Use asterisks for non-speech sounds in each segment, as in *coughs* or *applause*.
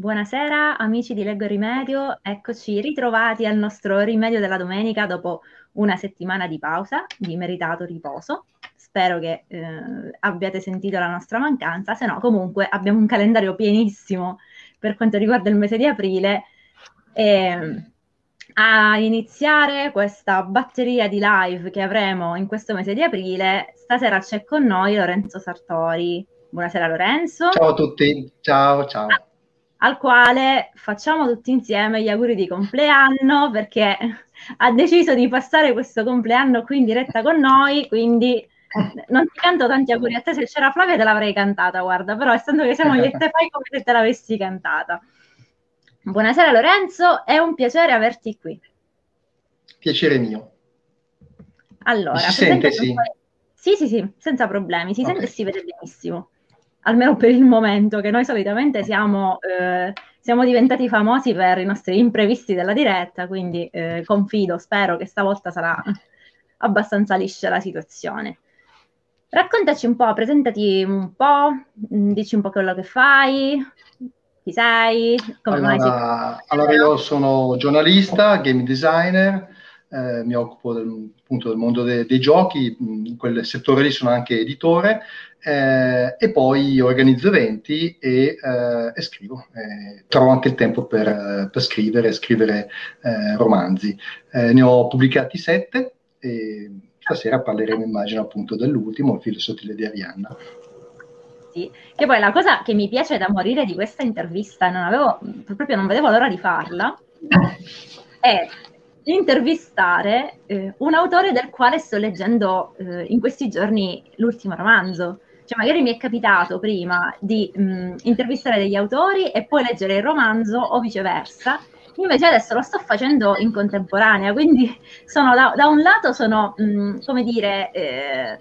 Buonasera amici di Leggo Rimedio, eccoci ritrovati al nostro rimedio della domenica dopo una settimana di pausa, di meritato riposo. Spero che eh, abbiate sentito la nostra mancanza, se no comunque abbiamo un calendario pienissimo per quanto riguarda il mese di aprile. E, a iniziare questa batteria di live che avremo in questo mese di aprile, stasera c'è con noi Lorenzo Sartori. Buonasera Lorenzo. Ciao a tutti, ciao ciao. Al quale facciamo tutti insieme gli auguri di compleanno perché ha deciso di passare questo compleanno qui in diretta con noi, quindi non ti canto tanti auguri a te, se c'era Flavia te l'avrei cantata, guarda, però essendo che siamo io e te fai come se te l'avessi cantata. Buonasera Lorenzo, è un piacere averti qui. Piacere mio. Allora, si sente, sì. Sì, sì, sì, senza problemi, si okay. sente e si vede benissimo. Almeno per il momento, che noi solitamente siamo, eh, siamo diventati famosi per i nostri imprevisti della diretta, quindi eh, confido, spero che stavolta sarà abbastanza liscia la situazione. Raccontaci un po', presentati un po', dici un po' quello che fai, chi sei? Come allora, mai allora io sono giornalista, game designer, eh, mi occupo del, appunto del mondo de, dei giochi, in quel settore lì sono anche editore eh, e poi organizzo eventi e, eh, e scrivo. Eh, trovo anche il tempo per, per scrivere, scrivere eh, romanzi. Eh, ne ho pubblicati sette e stasera parleremo immagino appunto dell'ultimo, Il filo sottile di Arianna sì. Che poi la cosa che mi piace da morire di questa intervista, non avevo, proprio non vedevo l'ora di farla, *laughs* è intervistare eh, un autore del quale sto leggendo eh, in questi giorni l'ultimo romanzo. Cioè, magari mi è capitato prima di mh, intervistare degli autori e poi leggere il romanzo o viceversa. Invece adesso lo sto facendo in contemporanea, quindi sono da, da un lato sono, mh, come dire, eh,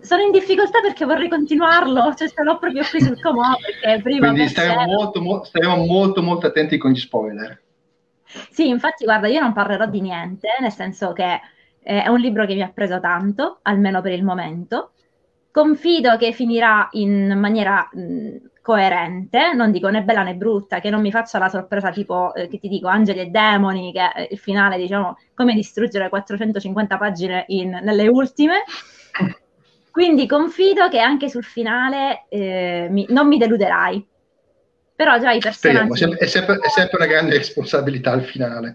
sono in difficoltà perché vorrei continuarlo, cioè ce l'ho proprio qui sul comò perché prima... Quindi staremo molto, mo- staremo molto, molto attenti con gli spoiler. Sì, infatti guarda, io non parlerò di niente, nel senso che eh, è un libro che mi ha preso tanto, almeno per il momento. Confido che finirà in maniera mh, coerente, non dico né bella né brutta, che non mi faccia la sorpresa tipo, eh, che ti dico, Angeli e Demoni, che è il finale, diciamo, come distruggere 450 pagine in, nelle ultime. Quindi confido che anche sul finale eh, mi, non mi deluderai. Però già i personaggi... Speriamo, è sempre, è sempre una grande responsabilità al finale.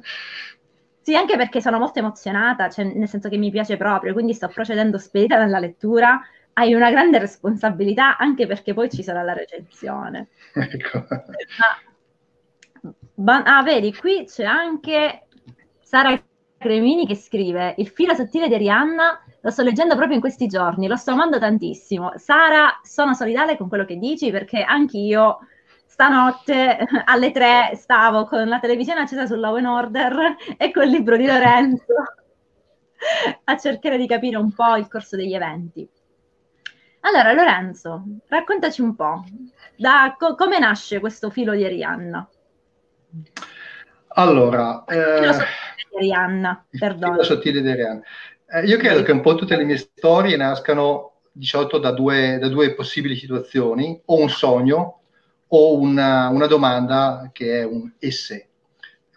Sì, anche perché sono molto emozionata, cioè nel senso che mi piace proprio, quindi sto procedendo spedita nella lettura. Hai una grande responsabilità anche perché poi ci sarà la recensione. Ecco. Ma, ah, vedi, qui c'è anche Sara Cremini che scrive Il filo sottile di Arianna lo sto leggendo proprio in questi giorni, lo sto amando tantissimo. Sara, sono solidale con quello che dici perché anch'io stanotte *laughs* alle tre stavo con la televisione accesa sul Law Order e col libro di Lorenzo *laughs* *laughs* a cercare di capire un po' il corso degli eventi. Allora, Lorenzo, raccontaci un po', da co- come nasce questo filo di Arianna? Allora, eh, Arianna, perdono. Sottile di Arianna. Eh, io credo che un po' tutte le mie storie nascano di solito da due, da due possibili situazioni, o un sogno o una, una domanda che è un esse.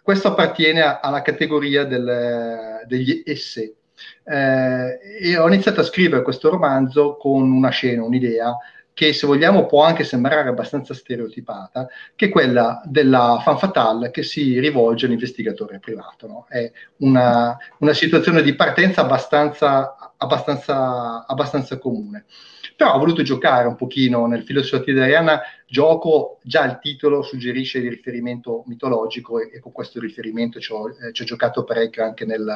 Questo appartiene alla categoria del, degli esse. Eh, e ho iniziato a scrivere questo romanzo con una scena, un'idea che se vogliamo può anche sembrare abbastanza stereotipata, che è quella della fan fatale che si rivolge all'investigatore privato. No? È una, una, situazione di partenza abbastanza, abbastanza, abbastanza comune. Però ho voluto giocare un pochino nel filosofia di Arianna, gioco, già il titolo suggerisce il riferimento mitologico e, e con questo riferimento ci ho, eh, ci ho giocato parecchio anche nel,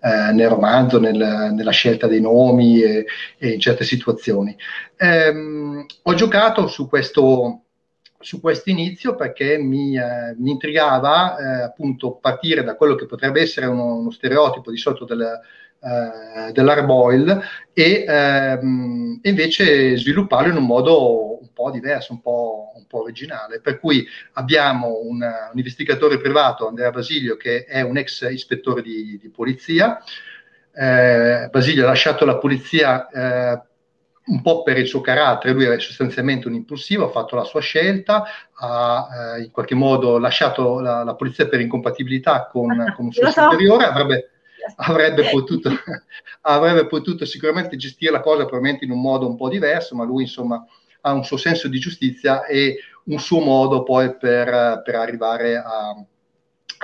eh, nel romanzo, nel, nella scelta dei nomi e, e in certe situazioni. Ehm, ho giocato su questo su questo inizio perché mi, eh, mi intrigava eh, appunto partire da quello che potrebbe essere uno, uno stereotipo di solito del, eh, dell'Arboil e ehm, invece svilupparlo in un modo un po' diverso, un po', un po originale. Per cui abbiamo un, un, investigatore privato, Andrea Basilio, che è un ex ispettore di, di polizia. Eh, Basilio ha lasciato la polizia eh, un po' per il suo carattere, lui è sostanzialmente un impulsivo, ha fatto la sua scelta, ha eh, in qualche modo lasciato la, la polizia per incompatibilità con, *laughs* con un suo superiore, avrebbe, avrebbe, potuto, *laughs* avrebbe potuto sicuramente gestire la cosa probabilmente in un modo un po' diverso, ma lui insomma ha un suo senso di giustizia e un suo modo poi per, per arrivare a,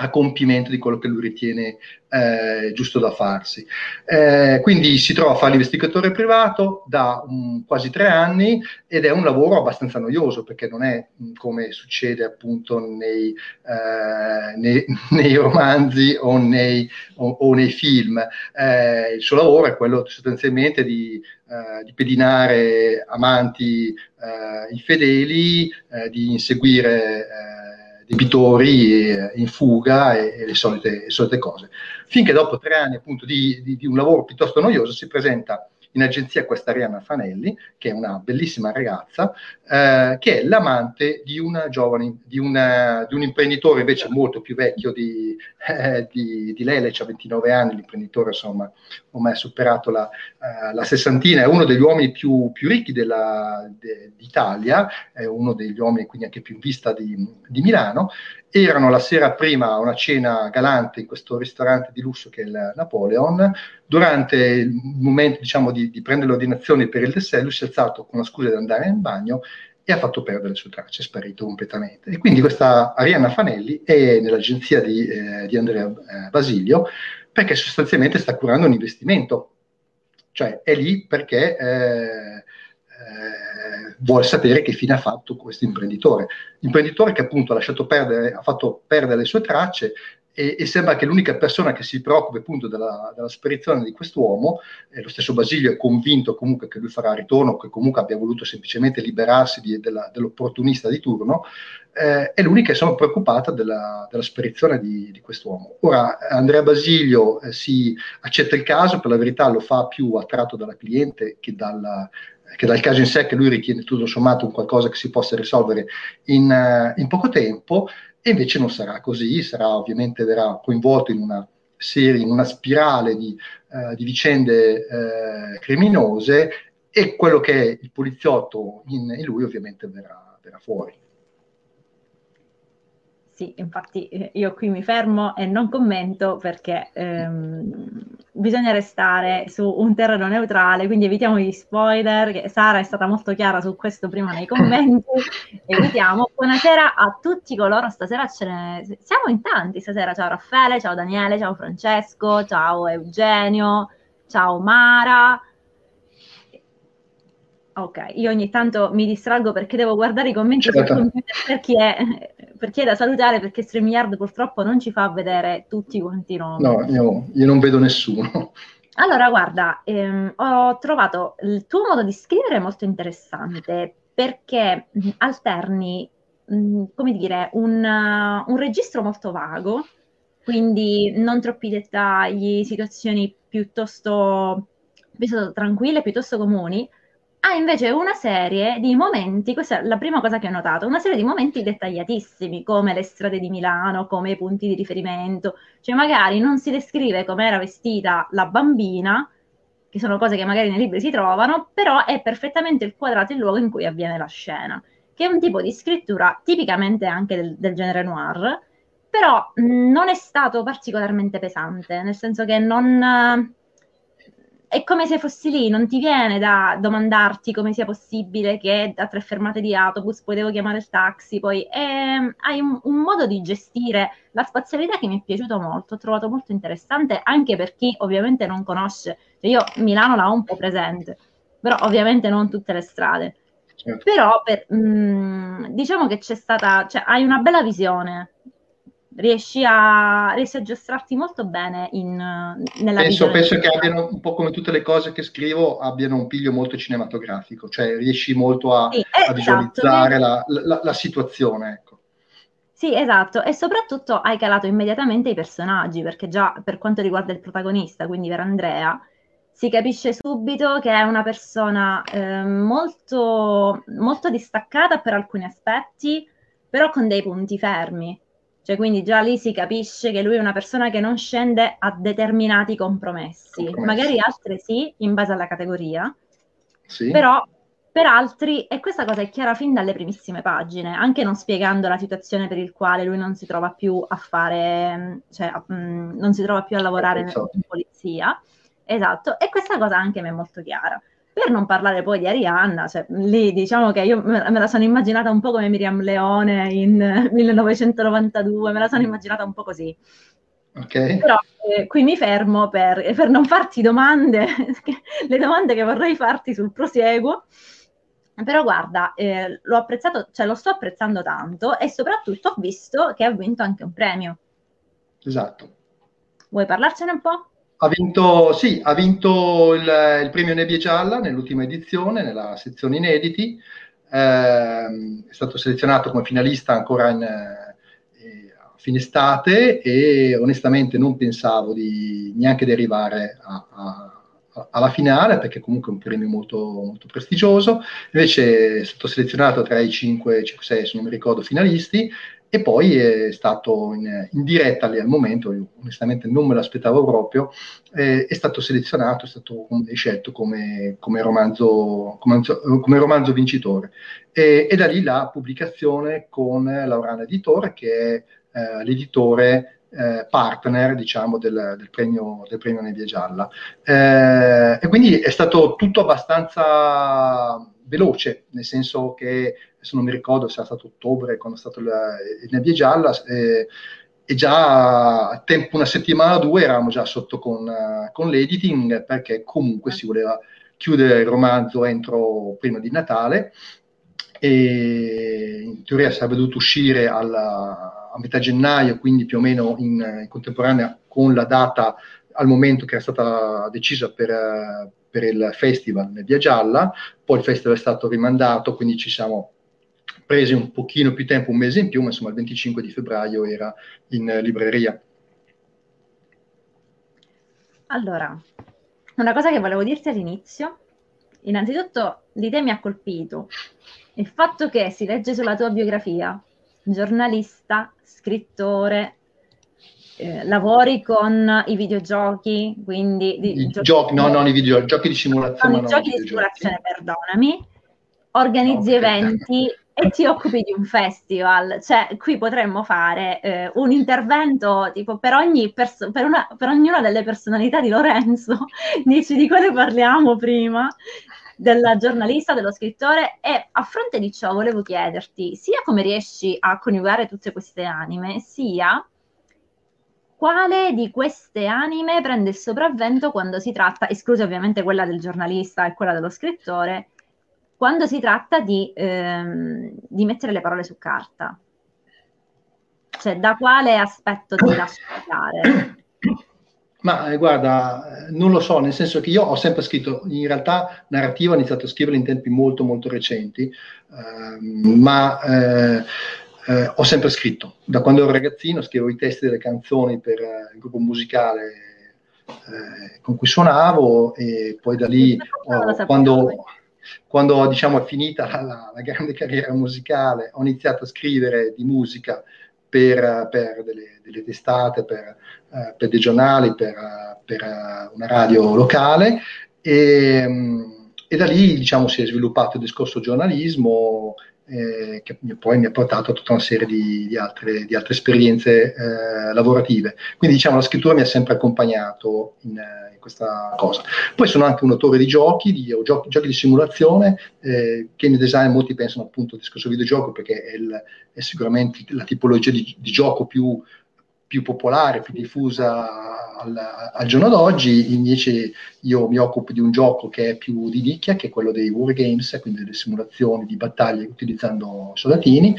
a compimento di quello che lui ritiene eh, giusto da farsi. Eh, quindi si trova a fare l'investigatore privato da um, quasi tre anni ed è un lavoro abbastanza noioso perché non è um, come succede appunto nei, eh, nei, *laughs* nei romanzi o nei, o, o nei film. Eh, il suo lavoro è quello sostanzialmente di, eh, di pedinare amanti eh, infedeli, di inseguire debitori eh, in fuga e, e le, solite, le, solite, cose. Finché dopo tre anni appunto di, di, di un lavoro piuttosto noioso si presenta in agenzia questa Arianna Fanelli, che è una bellissima ragazza, eh, che è l'amante di giovane, di, una, di, un imprenditore invece molto più vecchio di, eh, di, di lei, lei ha 29 anni, l'imprenditore insomma ormai ha superato la, uh, la, sessantina, è uno degli uomini più, più ricchi della, de, d'Italia, è uno degli uomini quindi anche più in vista di Milano, erano la sera prima a una cena galante in questo ristorante di lusso che è il Napoleon. Durante il momento diciamo, di, di prendere le ordinazioni per il dessert, lui si è alzato con la scusa di andare in bagno e ha fatto perdere le sue tracce, è sparito completamente. E quindi questa Arianna Fanelli è nell'agenzia di, eh, di Andrea eh, Basilio perché sostanzialmente sta curando un investimento, cioè è lì perché eh, eh, vuole sapere che fine ha fatto questo imprenditore. Imprenditore che appunto ha lasciato perdere, ha fatto perdere le sue tracce e, e sembra che l'unica persona che si preoccupi appunto della, della sparizione di quest'uomo, eh, lo stesso Basilio è convinto comunque che lui farà ritorno, che comunque abbia voluto semplicemente liberarsi di, della, dell'opportunista di turno, eh, è l'unica che sono preoccupata della, della sparizione di, di, quest'uomo. Ora Andrea Basilio eh, si accetta il caso, per la verità lo fa più attratto dalla cliente che dalla, che dal caso in sé che lui ritiene tutto sommato un qualcosa che si possa risolvere in, uh, in poco tempo, e invece non sarà così, sarà ovviamente verrà coinvolto in una serie, in una spirale di, uh, di vicende uh, criminose e quello che è il poliziotto in, in lui ovviamente verrà, verrà fuori. Sì, infatti eh, io qui mi fermo e non commento perché ehm, bisogna restare su un terreno neutrale, quindi evitiamo gli spoiler, che Sara è stata molto chiara su questo prima nei commenti, *laughs* evitiamo. Buonasera a tutti coloro, stasera ce ne... siamo in tanti stasera, ciao Raffaele, ciao Daniele, ciao Francesco, ciao Eugenio, ciao Mara, Ok, io ogni tanto mi distraggo perché devo guardare i commenti certo. sul computer per chi, è, per chi è da salutare, perché StreamYard purtroppo non ci fa vedere tutti quanti i nomi. No, io, io non vedo nessuno. Allora, guarda, ehm, ho trovato il tuo modo di scrivere molto interessante perché alterni, mh, come dire, un, uh, un registro molto vago, quindi non troppi dettagli, situazioni piuttosto, piuttosto tranquille, piuttosto comuni, ha invece una serie di momenti, questa è la prima cosa che ho notato, una serie di momenti dettagliatissimi, come le strade di Milano, come i punti di riferimento, cioè magari non si descrive come era vestita la bambina, che sono cose che magari nei libri si trovano, però è perfettamente il quadrato il luogo in cui avviene la scena, che è un tipo di scrittura tipicamente anche del, del genere noir, però mh, non è stato particolarmente pesante, nel senso che non è come se fossi lì, non ti viene da domandarti come sia possibile che a tre fermate di autobus poi devo chiamare il taxi, poi eh, hai un, un, modo di gestire la spazialità che mi è piaciuto molto, ho trovato molto interessante anche per chi ovviamente non conosce, cioè io Milano la ho un po' presente, però ovviamente non tutte le strade. Certo. Però per, mh, mm, diciamo che c'è stata, cioè hai una bella visione riesci a, riesci a giostrarti molto bene in, nella penso, penso che abbiano un po' come tutte le cose che scrivo abbiano un piglio molto cinematografico cioè riesci molto a, sì, a visualizzare esatto. la, la, la, situazione ecco. Sì, esatto, e soprattutto hai calato immediatamente i personaggi, perché già per quanto riguarda il protagonista, quindi per Andrea, si capisce subito che è una persona eh, molto, molto distaccata per alcuni aspetti, però con dei punti fermi. Cioè, quindi già lì si capisce che lui è una persona che non scende a determinati compromessi, compromessi. magari altre sì, in base alla categoria, Sì. Però per altri, e questa cosa è chiara fin dalle primissime pagine, anche non spiegando la situazione per il quale lui non si trova più a fare, cioè mh, mm, non si trova più a lavorare in polizia. Esatto, e questa cosa anche mi è molto chiara. Per non parlare poi di Arianna, cioè, lì diciamo che io me la sono immaginata un po' come Miriam Leone in *laughs* 1992, me la sono immaginata un po' così. Okay. Però eh, qui mi fermo per, per non farti domande, *laughs* le domande che vorrei farti sul prosieguo. Però guarda, eh, l'ho apprezzato, cioè lo sto apprezzando tanto e soprattutto ho visto che ha vinto anche un premio. Esatto. Vuoi parlarcene un po'? Ha vinto, sì, ha vinto il, il premio Nebbie Gialla nell'ultima edizione, nella sezione inediti. Eh, è stato selezionato come finalista ancora in, eh, a fine estate e onestamente non pensavo di neanche di arrivare a, a alla finale perché comunque è un premio molto, molto prestigioso, invece è stato selezionato tra i 5, 5, 6, se non mi ricordo, finalisti e poi è stato in, in diretta lì al momento, io onestamente non me l'aspettavo proprio, eh, è stato selezionato, è stato scelto come, come, romanzo, come, come romanzo vincitore. E, e, da lì la pubblicazione con Laurana Editore, che è eh, l'editore eh, partner diciamo, del, del, premio, del premio Nebbia Gialla. Eh, e quindi è stato tutto abbastanza veloce, nel senso che adesso non mi ricordo se è stato ottobre quando è stato la, Nebbia Gialla. Eh, e già a tempo una settimana o due eravamo già sotto con, con l'editing perché comunque si voleva chiudere il romanzo entro prima di Natale e in teoria sarebbe dovuto uscire alla, a metà gennaio, quindi più o meno in, in, contemporanea con la data al momento che era stata decisa per, per il festival Via Gialla, poi il festival è stato rimandato, quindi ci siamo presi un pochino più tempo, un mese in più, ma insomma il 25 di febbraio era in libreria. Allora, una cosa che volevo dirti all'inizio, innanzitutto di te mi ha colpito il fatto che si legge sulla tua biografia, giornalista, scrittore, eh, lavori con i videogiochi, quindi... Di, I giochi, no, non i videogiochi, giochi di simulazione. No, i giochi di simulazione, perdonami. Organizzi okay. eventi e ti occupi di un festival. Cioè, qui potremmo fare eh, un intervento tipo per, ogni perso- per, una, per ognuna delle personalità di Lorenzo. *laughs* Dici di quale parliamo prima? del giornalista, dello scrittore e a fronte di ciò volevo chiederti sia come riesci a coniugare tutte queste anime, sia quale di queste anime prende il sopravvento quando si tratta, esclusa ovviamente quella del giornalista e quella dello scrittore, quando si tratta di, ehm, di mettere le parole su carta? Cioè, da quale aspetto ti lasci andare? *coughs* Ma eh, guarda, non lo so, nel senso che io ho sempre scritto, in realtà narrativa ho iniziato a scrivere in tempi molto molto recenti, eh, ma eh, eh, ho sempre scritto. Da quando ero ragazzino scrivevo i testi delle canzoni per eh, il gruppo musicale eh, con cui suonavo e poi da lì quando, quando diciamo, è finita la, la, grande carriera musicale ho iniziato a scrivere di musica per, per delle, delle, testate, per, uh, per dei giornali, per, per uh, una radio locale. E, um, e, da lì diciamo, si è sviluppato il discorso giornalismo eh, che poi mi ha portato a tutta una serie di, di, altre, di altre, esperienze eh, lavorative. Quindi diciamo la scrittura mi ha sempre accompagnato in, in, questa cosa. Poi sono anche un autore di giochi, di, giochi, giochi di simulazione, eh, game design molti pensano appunto al discorso videogioco perché è, il, è sicuramente la tipologia di, di gioco più più popolare, più diffusa al, al, giorno d'oggi, invece io mi occupo di un gioco che è più di nicchia, che è quello dei wargames, quindi delle simulazioni di battaglie utilizzando soldatini.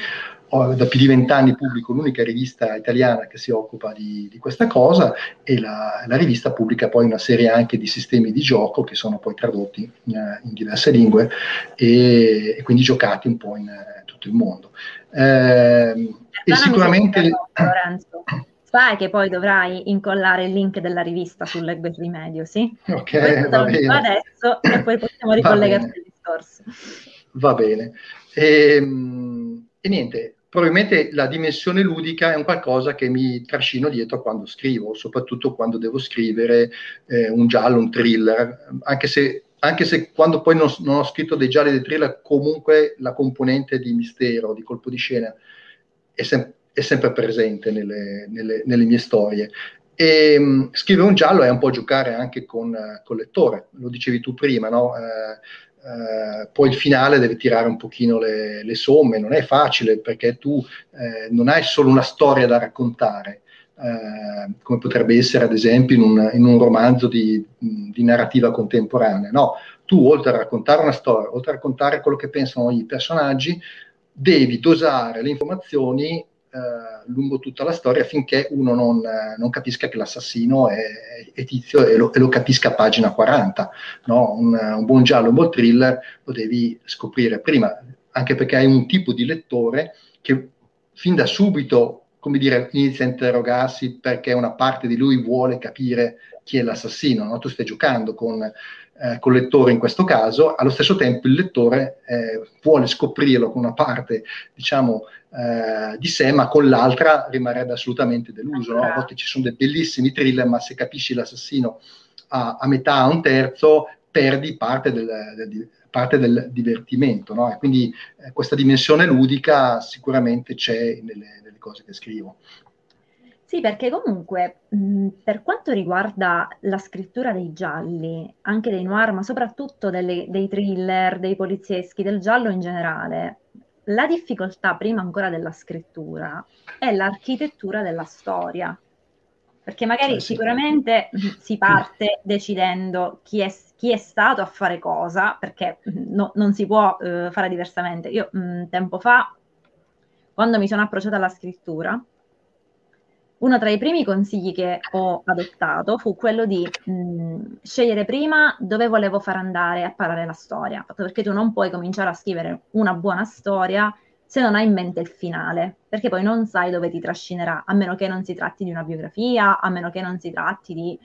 Ho, da più di vent'anni pubblico l'unica rivista italiana che si occupa di, di questa cosa e la, la, rivista pubblica poi una serie anche di sistemi di gioco che sono poi tradotti in, in diverse lingue e, e, quindi giocati un po' in, in tutto il mondo. Eh, e sicuramente... Lorenzo sai che poi dovrai incollare il link della rivista sul Leggo Rimedio, sì? Ok, va bene. adesso e poi possiamo ricollegarci al discorso. Va bene. E, ehm, e, niente, probabilmente la dimensione ludica è un qualcosa che mi trascino dietro quando scrivo, soprattutto quando devo scrivere eh, un giallo, un thriller, anche se anche se quando poi non, non, ho scritto dei gialli dei thriller, comunque la componente di mistero, di colpo di scena, è, sem- è sempre presente nelle, nelle, nelle, mie storie. E um, scrivere un giallo è un po' giocare anche con, uh, con il lettore, lo dicevi tu prima, no? Uh, Uh, poi il finale deve tirare un pochino le, le somme, non è facile perché tu eh, non hai solo una storia da raccontare, eh, come potrebbe essere ad esempio in un, in un romanzo di, di, narrativa contemporanea. No, tu oltre a raccontare una storia, oltre a raccontare quello che pensano i personaggi, devi dosare le informazioni eh, lungo tutta la storia affinché uno non, non capisca che l'assassino è, è tizio e lo, e lo, capisca a pagina 40. No? Un, un buon giallo, un buon thriller lo devi scoprire prima, anche perché hai un tipo di lettore che fin da subito come dire, inizia a interrogarsi perché una parte di lui vuole capire chi è l'assassino. No? Tu stai giocando con, eh, con, il lettore in questo caso, allo stesso tempo il lettore eh, vuole scoprirlo con una parte, diciamo, eh, di sé, ma con l'altra rimarrebbe assolutamente deluso. No? A volte ci sono dei bellissimi thriller, ma se capisci l'assassino a, a metà, a un terzo, perdi parte del, del, parte del divertimento. No? E quindi eh, questa dimensione ludica sicuramente c'è nelle, cose che scrivo. Sì, perché comunque mh, per quanto riguarda la scrittura dei gialli, anche dei noir, ma soprattutto delle, dei thriller, dei polizieschi, del giallo in generale, la difficoltà prima ancora della scrittura è l'architettura della storia. Perché magari eh sicuramente si parte decidendo chi è, chi è, stato a fare cosa, perché no, non si può uh, fare diversamente. Io mh, tempo fa quando mi sono approcciata alla scrittura, uno tra i primi consigli che ho adottato fu quello di mh, scegliere prima dove volevo far andare a parlare la storia, perché tu non puoi cominciare a scrivere una buona storia se non hai in mente il finale, perché poi non sai dove ti trascinerà, a meno che non si tratti di una biografia, a meno che non si tratti di,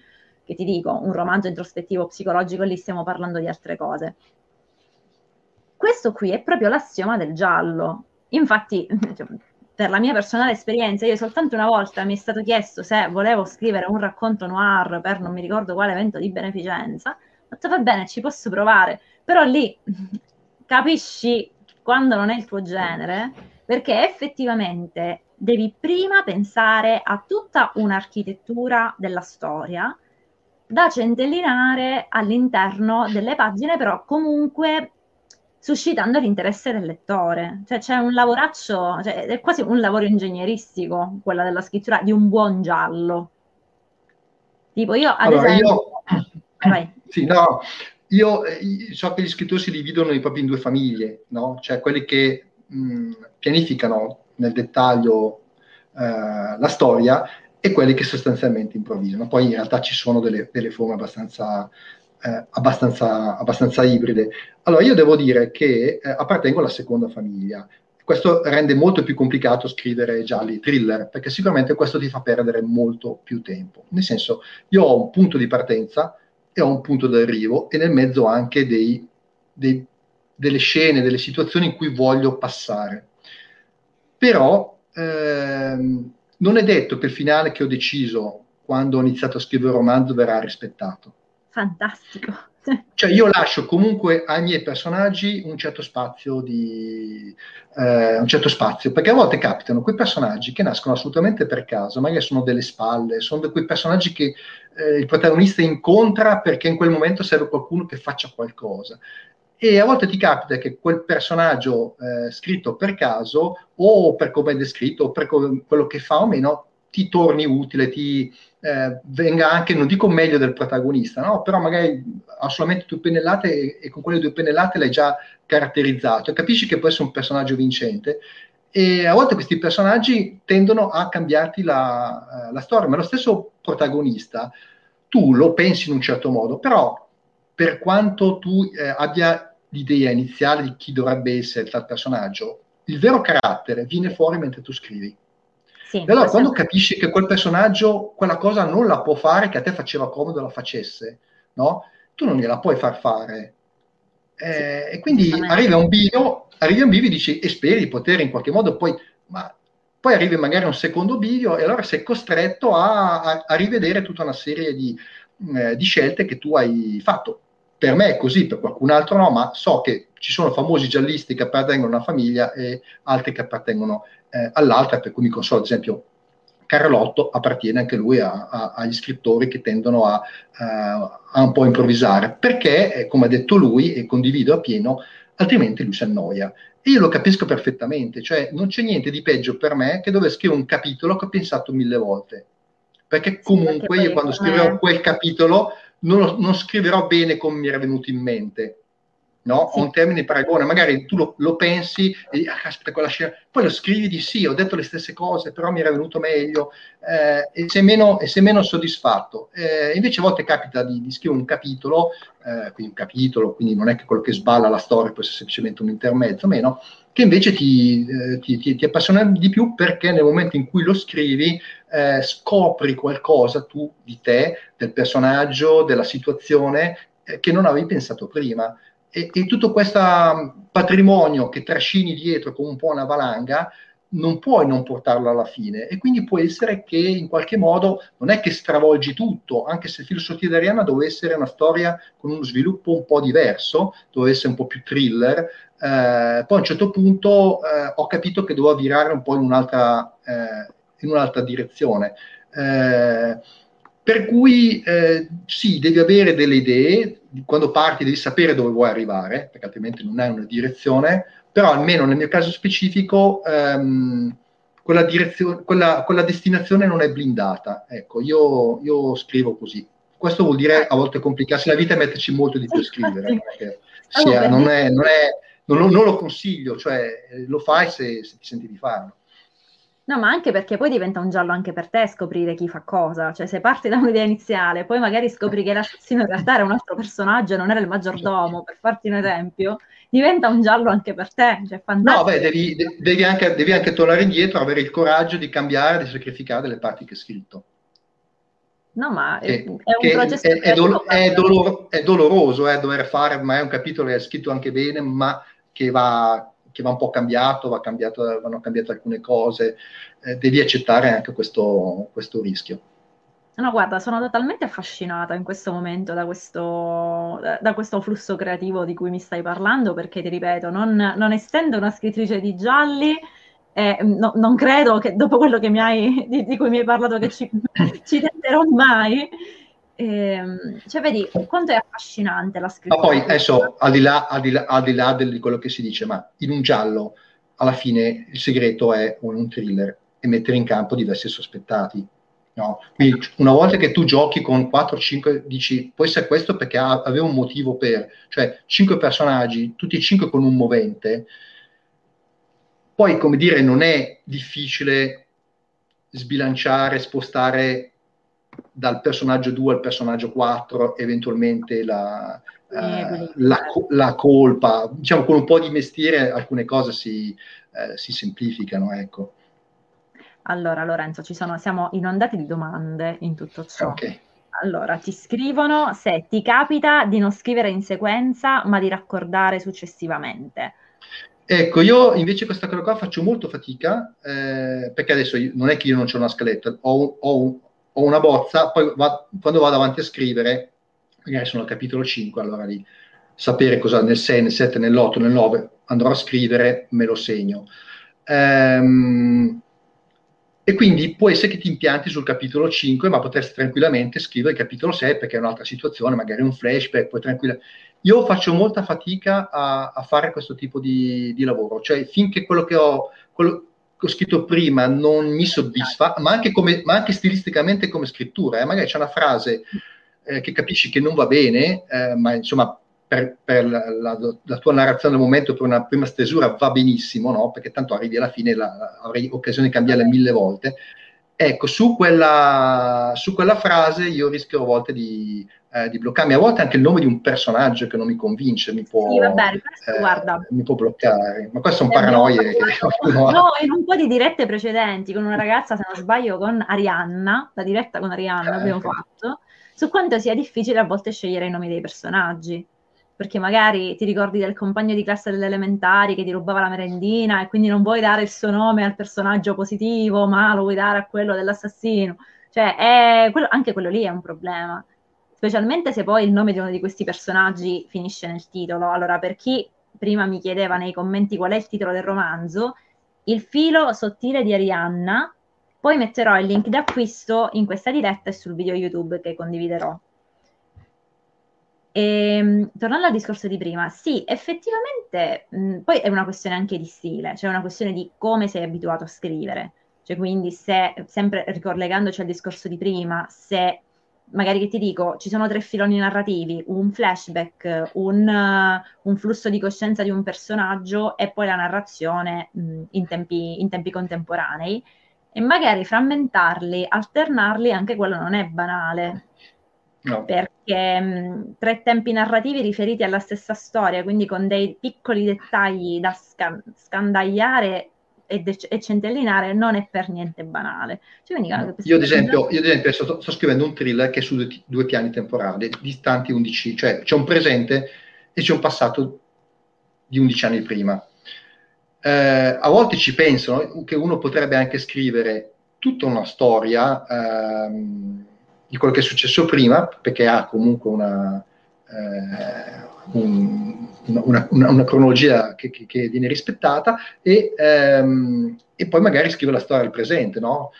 che ti dico, un romanzo introspettivo psicologico, lì stiamo parlando di altre cose. Questo qui è proprio l'assioma del giallo, Infatti, *laughs* cioè, per la mia personale esperienza, io soltanto una volta mi è stato chiesto se volevo scrivere un racconto noir per non mi ricordo quale evento di beneficenza. Ho detto va bene, ci posso provare, però lì *laughs* capisci quando non è il tuo genere, perché effettivamente devi prima pensare a tutta un'architettura della storia da centellinare all'interno delle pagine, però comunque suscitando l'interesse del lettore. Cioè c'è un lavoraccio, cioè, è quasi un lavoro ingegneristico, quella della scrittura di un buon giallo. Tipo io ad allora, esempio... Io... *clears throat* Sì, no, io eh, so che gli scrittori si dividono proprio in due famiglie, no? Cioè quelli che mh, pianificano nel dettaglio eh, la storia e quelli che sostanzialmente improvvisano. Poi in realtà ci sono delle, delle forme abbastanza eh, abbastanza, abbastanza, ibride. Allora, io devo dire che eh, appartengo alla seconda famiglia. Questo rende molto più complicato scrivere gialli thriller, perché sicuramente questo ti fa perdere molto più tempo. Nel senso, io ho un punto di partenza e ho un punto d'arrivo e nel mezzo anche dei, dei, delle scene, delle situazioni in cui voglio passare. Però ehm, non è detto che il finale che ho deciso quando ho iniziato a scrivere il romanzo verrà rispettato fantastico. Cioè io lascio comunque ai miei personaggi un certo spazio di eh, un certo spazio, perché a volte capitano quei personaggi che nascono assolutamente per caso, magari sono delle spalle, sono quei personaggi che eh, il protagonista incontra perché in quel momento serve qualcuno che faccia qualcosa. E a volte ti capita che quel personaggio eh, scritto per caso, o per come è descritto, o per co- quello che fa o meno, ti torni utile, ti, eh, venga anche, non dico meglio del protagonista, no? però magari ha solamente due pennellate e, e, con quelle due pennellate l'hai già caratterizzato e capisci che può essere un personaggio vincente. E a volte questi personaggi tendono a cambiarti la, uh, la storia, ma lo stesso protagonista tu lo pensi in un certo modo, però per quanto tu eh, abbia l'idea iniziale di chi dovrebbe essere tal personaggio, il vero carattere viene fuori mentre tu scrivi. Sì, allora quando capisci che quel personaggio quella cosa non la può fare, che a te faceva comodo la facesse, no? Tu non gliela puoi far fare. Eh, sì, e quindi arrivi a un bivio, arrivi a un bivio e dici, e speri di poter in qualche modo poi, ma poi arrivi magari a un secondo bivio e allora sei costretto a, a, a rivedere tutta una serie di, eh, di, scelte che tu hai fatto. per me è così, per qualcun altro no, ma so che ci sono famosi giallisti che appartengono a una famiglia e altri che appartengono eh, all'altra, per cui mi consolo, ad esempio, Carlotto appartiene anche lui a, a, agli scrittori che tendono a, a, un po' improvvisare, perché, eh, come ha detto lui, e condivido appieno, altrimenti lui si annoia. E io lo capisco perfettamente, cioè non c'è niente di peggio per me che dove scrivo un capitolo che ho pensato mille volte. Perché comunque sì, perché io quando scriverò quel capitolo non, lo, non scriverò bene come mi era venuto in mente no? Sì. un termine di paragone, magari tu lo, lo pensi e ah, caspita, quella scena, poi lo scrivi di sì, ho detto le stesse cose, però mi era venuto meglio, eh, e, sei meno, e sei meno soddisfatto. Eh, invece a volte capita di, di scrivere un capitolo, eh, quindi un capitolo, quindi non è che quello che sballa la storia può essere semplicemente un intermezzo, meno, che invece ti, eh, ti, ti, ti, appassiona di più perché nel momento in cui lo scrivi eh, scopri qualcosa tu di te, del personaggio, della situazione eh, che non avevi pensato prima e, e tutto questo patrimonio che trascini dietro come un po' una valanga non puoi non portarlo alla fine e quindi può essere che in qualche modo non è che stravolgi tutto, anche se Filosofia d'Ariana doveva essere una storia con uno sviluppo un po' diverso, doveva essere un po' più thriller, eh, poi a un certo punto eh, ho capito che dovevo virare un po' in un'altra, eh, in un'altra direzione. Eh, per cui eh, sì, devi avere delle idee, quando parti devi sapere dove vuoi arrivare, perché altrimenti non hai una direzione, però almeno nel mio caso specifico ehm, quella, quella, quella, destinazione non è blindata. Ecco, io, io, scrivo così. Questo vuol dire a volte complicarsi la vita e metterci molto di più a scrivere. Sia, non, è, non, è, non, non, lo consiglio, cioè lo fai se, se ti senti di farlo. No, ma anche perché poi diventa un giallo anche per te scoprire chi fa cosa. Cioè, se parti da un'idea iniziale, poi magari scopri che l'assassino in realtà era un altro personaggio e non era il maggiordomo, per farti un esempio, diventa un giallo anche per te. Cioè, no, beh, devi, devi, anche, devi, anche, tornare indietro, avere il coraggio di cambiare, di sacrificare delle parti che hai scritto. No, ma è, che, è un processo è, è, dolo- è, dolor- è doloroso eh, dover fare, ma è un capitolo che è scritto anche bene, ma che va che va un po' cambiato, va cambiato vanno cambiate alcune cose, eh, devi accettare anche questo, questo rischio. No, guarda, sono totalmente affascinata in questo momento da questo, da questo flusso creativo di cui mi stai parlando, perché ti ripeto, non, non essendo una scrittrice di gialli, eh, no, non credo che dopo quello che mi hai, di, di cui mi hai parlato che ci, *laughs* ci tenterò mai, eh, cioè, vedi quanto è affascinante la scrittura. Ma poi adesso, al di là, al di là, al di, là di quello che si dice, ma in un giallo, alla fine il segreto è un, un thriller e mettere in campo diversi sospettati. No? Quindi una volta che tu giochi con 4-5, dici può essere questo perché ha, aveva un motivo per, cioè 5 personaggi, tutti e 5 con un movente, poi come dire non è difficile sbilanciare, spostare dal personaggio 2 al personaggio 4 eventualmente la, eh, la, la, colpa, diciamo con un po' di mestiere alcune cose si, eh, si semplificano, ecco. Allora Lorenzo, ci sono, siamo inondati di domande in tutto ciò. Okay. Allora, ti scrivono se ti capita di non scrivere in sequenza, ma di raccordare successivamente. Ecco, io invece questa cosa qua faccio molto fatica, eh, perché adesso io, non è che io non ho una scaletta, ho, ho, ho una bozza, poi va, quando vado avanti a scrivere, magari sono al capitolo 5, allora di sapere cosa nel 6, nel 7, nell'8, nel 9 andrò a scrivere, me lo segno. Ehm, e quindi può essere che ti impianti sul capitolo 5, ma potresti tranquillamente scrivere il capitolo 6 perché è un'altra situazione, magari un flashback, puoi tranquillamente... Io faccio molta fatica a, a fare questo tipo di, di, lavoro, cioè finché quello che ho, quello, ho scritto prima non mi soddisfa, ma anche, come, ma anche stilisticamente come scrittura. Eh? Magari c'è una frase eh, che capisci che non va bene, eh, ma insomma per, per la, la, la, tua narrazione al momento, per una prima stesura va benissimo, no? perché tanto arrivi alla fine, la, avrai occasione di cambiarla mille volte. Ecco, su quella, su quella frase io rischio a volte di, eh, di, bloccarmi, a volte anche il nome di un personaggio che non mi convince mi può, sì, vabbè, questo, eh, guarda, mi può bloccare, ma queste sono paranoie. Che, *laughs* no, in un po' di dirette precedenti con una ragazza, se non sbaglio, con Arianna, la diretta con Arianna eh, abbiamo ecco. fatto, su quanto sia difficile a volte scegliere i nomi dei personaggi perché magari ti ricordi del compagno di classe delle elementari che ti rubava la merendina e quindi non vuoi dare il suo nome al personaggio positivo, ma lo vuoi dare a quello dell'assassino. Cioè, è, quello, anche quello lì è un problema. Specialmente se poi il nome di uno di questi personaggi finisce nel titolo. Allora, per chi prima mi chiedeva nei commenti qual è il titolo del romanzo, Il filo sottile di Arianna, poi metterò il link d'acquisto in questa diretta e sul video YouTube che condividerò. E, ehm, tornando al discorso di prima, sì, effettivamente, mh, poi è una questione anche di stile, cioè una questione di come sei abituato a scrivere. Cioè, quindi se, sempre ricollegandoci al discorso di prima, se magari che ti dico, ci sono tre filoni narrativi, un flashback, un, uh, un flusso di coscienza di un personaggio e poi la narrazione mh, in, tempi, in tempi contemporanei, e magari frammentarli, alternarli, anche quello non è banale. No. Perché mh, tre tempi narrativi riferiti alla stessa storia, quindi con dei piccoli dettagli da sca- scandagliare e, de- e, centellinare, non è per niente banale. Cioè, no. io, ad esempio, io, ad esempio, sto, sto, scrivendo un thriller che è su due, due piani temporali, distanti 11, cioè c'è un presente e c'è un passato di 11 anni prima. Eh, a volte ci pensano che uno potrebbe anche scrivere tutta una storia. Ehm, di quello che è successo prima, perché ha comunque una, un, una, una, una, cronologia che, che, che, viene rispettata e, ehm, e, poi magari scrive la storia al presente, no?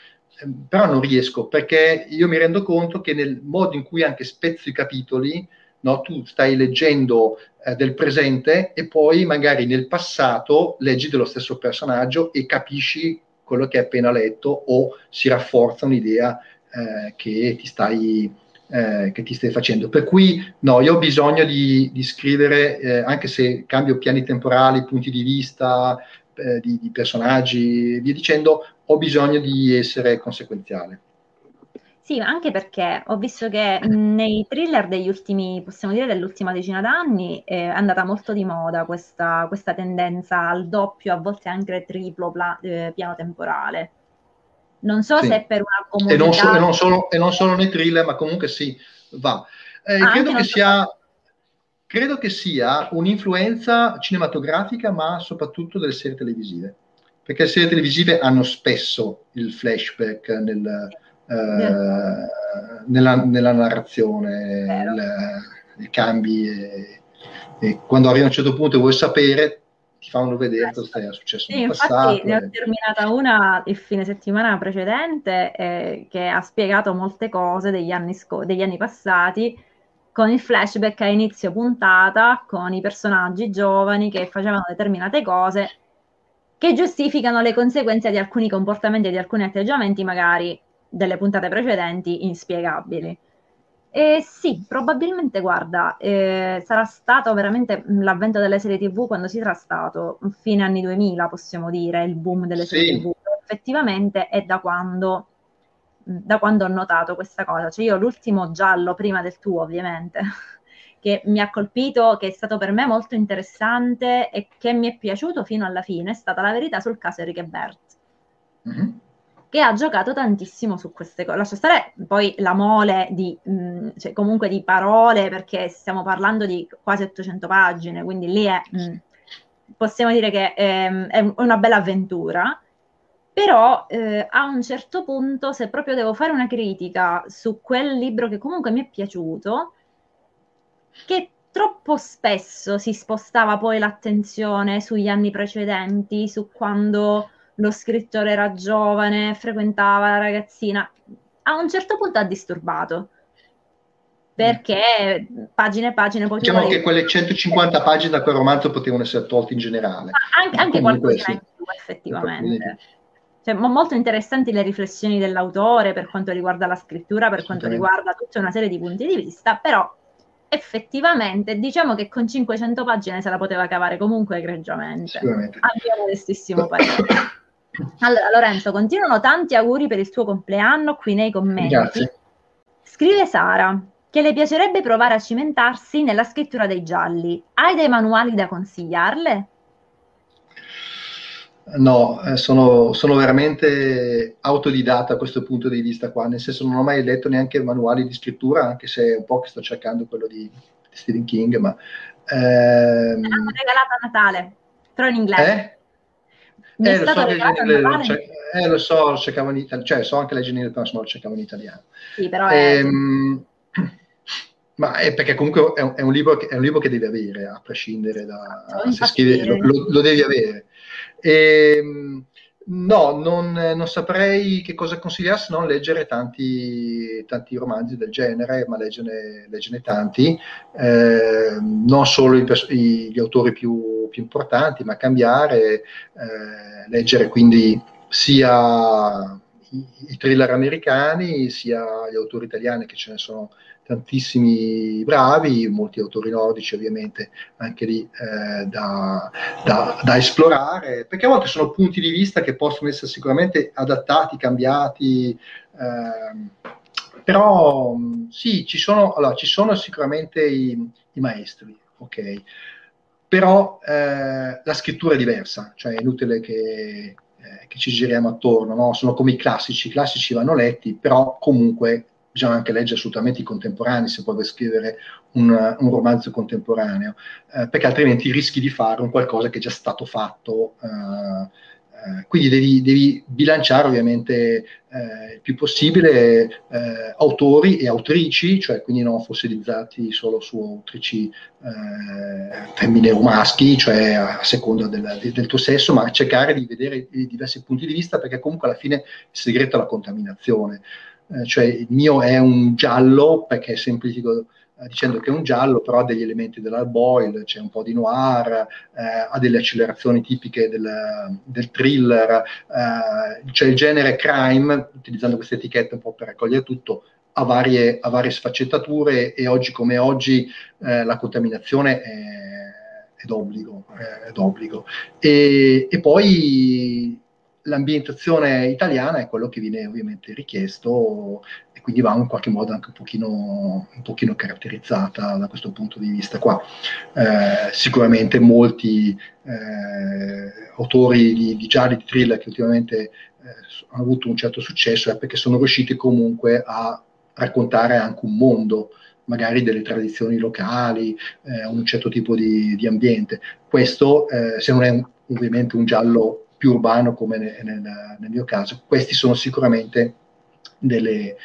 Ehm, però non riesco perché io mi rendo conto che nel modo in cui anche spezzo i capitoli, no, tu stai leggendo eh, del presente e poi magari nel passato leggi dello stesso personaggio e capisci quello che hai appena letto o si rafforza un'idea eh, che, ti stai, eh, che ti stai facendo. Per cui no, io ho bisogno di, di scrivere, eh, anche se cambio piani temporali, punti di vista, eh, di, di personaggi, via dicendo, ho bisogno di essere conseguenziale. Sì, anche perché ho visto che nei thriller degli ultimi, possiamo dire dell'ultima decina d'anni, è andata molto di moda questa, questa tendenza al doppio, a volte anche triplo pla, eh, piano temporale. Non so sì. se è per una comodità... E non, so, e, non solo, e non, solo, nei thriller, ma comunque sì, va. Eh, ah, credo, che sia, credo che sia un'influenza cinematografica, ma soprattutto delle serie televisive. Perché le serie televisive hanno spesso il flashback nel, eh, nella, nella, narrazione, il, i cambi. E, e quando arriva a un certo punto e vuoi sapere, ti fanno vedere cosa è successo sì, in passato. ne ho terminata una il fine settimana precedente eh, che ha spiegato molte cose degli anni, sco- degli anni passati con il flashback a inizio puntata, con i personaggi giovani che facevano determinate cose che giustificano le conseguenze di alcuni comportamenti e di alcuni atteggiamenti magari delle puntate precedenti inspiegabili. Eh, sì, probabilmente, guarda, eh, sarà stato veramente l'avvento delle serie TV quando si sarà stato, fine anni 2000, possiamo dire, il boom delle sì. serie TV. Effettivamente è da quando, da quando ho notato questa cosa. Cioè io l'ultimo giallo, prima del tuo ovviamente, *laughs* che mi ha colpito, che è stato per me molto interessante e che mi è piaciuto fino alla fine, è stata la verità sul caso Enrique Bert. Mm-hmm che ha giocato tantissimo su queste cose. Lascia stare poi la mole di, mh, mm, cioè comunque di parole, perché stiamo parlando di quasi 800 pagine, quindi lì è, mh, mm, possiamo dire che è, è, una bella avventura. Però eh, a un certo punto, se proprio devo fare una critica su quel libro che comunque mi è piaciuto, che troppo spesso si spostava poi l'attenzione sugli anni precedenti, su quando lo scrittore era giovane, frequentava la ragazzina, a un certo punto ha disturbato. Perché pagine e pagine poi diciamo che quelle 150 pagine da quel romanzo potevano essere tolte in generale. Ma anche, anche qualcosa in più effettivamente. Cioè, molto interessanti le riflessioni dell'autore per quanto riguarda la scrittura per quanto riguarda tutta una serie di punti di vista però effettivamente diciamo che con 500 pagine se la poteva cavare comunque egregiamente. Abbiamo modestissimo parere *coughs* allora, Lorenzo, continuano tanti auguri per il tuo compleanno qui nei commenti. Grazie. Scrive Sara che le piacerebbe provare a cimentarsi nella scrittura dei gialli. Hai dei manuali da consigliarle? No, eh, sono, sono, veramente autodidatta a questo punto di vista qua, nel senso non ho mai letto neanche manuali di scrittura, anche se è un po' che sto cercando quello di, di Stephen King, ma... Ehm... Me l'hanno regalato a Natale, però in inglese. Eh? Mi eh, lo so, che, eh, lo so, lo cercavo in italiano, cioè so anche leggere in italiano, ma lo cercavo in italiano. Sì, però ehm, *clears throat* Ma è perché comunque è un, è un, libro, che, è un libro che devi avere, a prescindere da... Se scrivi, lo, lo, lo, devi avere. E, ehm, no, non, non, saprei che cosa consigliare se non leggere tanti, tanti romanzi del genere, ma leggerne, leggerne tanti, eh, non solo i, gli autori più, più, importanti, ma cambiare, eh, leggere quindi sia i, i thriller americani, sia gli autori italiani che ce ne sono tantissimi bravi, molti autori nordici ovviamente anche lì eh, da, da, da, esplorare, perché a volte sono punti di vista che possono essere sicuramente adattati, cambiati, eh, però sì, ci sono, allora, ci sono sicuramente i, i maestri, ok? Però eh, la scrittura è diversa, cioè è inutile che, eh, che ci giriamo attorno, no? sono come i classici, i classici vanno letti, però comunque bisogna anche leggere assolutamente i contemporanei se puoi scrivere un, un romanzo contemporaneo, eh, perché altrimenti rischi di fare un qualcosa che è già stato fatto. Eh, eh quindi devi, devi, bilanciare ovviamente eh, il più possibile eh, autori e autrici, cioè quindi non fossilizzati solo su autrici femmine o maschi, cioè a seconda del, del, tuo sesso, ma cercare di vedere i diversi punti di vista perché comunque alla fine il segreto è la contaminazione eh, cioè il mio è un giallo perché semplifico eh, dicendo che è un giallo, però ha degli elementi dell'hard boil, c'è un po' di noir, eh, ha delle accelerazioni tipiche del, del thriller, eh, c'è il genere crime, utilizzando queste etichette un po' per raccogliere tutto, ha varie, ha varie sfaccettature e oggi come oggi eh, la contaminazione è, è d'obbligo. È d'obbligo. E, e poi l'ambientazione italiana è quello che viene ovviamente richiesto e quindi va in qualche modo anche un pochino, un pochino caratterizzata da questo punto di vista qua. Eh, sicuramente molti eh, autori di, di gialli, di thriller che ultimamente eh, hanno avuto un certo successo è perché sono riusciti comunque a raccontare anche un mondo magari delle tradizioni locali, eh, un certo tipo di, di ambiente. Questo, eh, se non è un, ovviamente un giallo più urbano come nel, nel, nel mio caso. Questi sono sicuramente delle,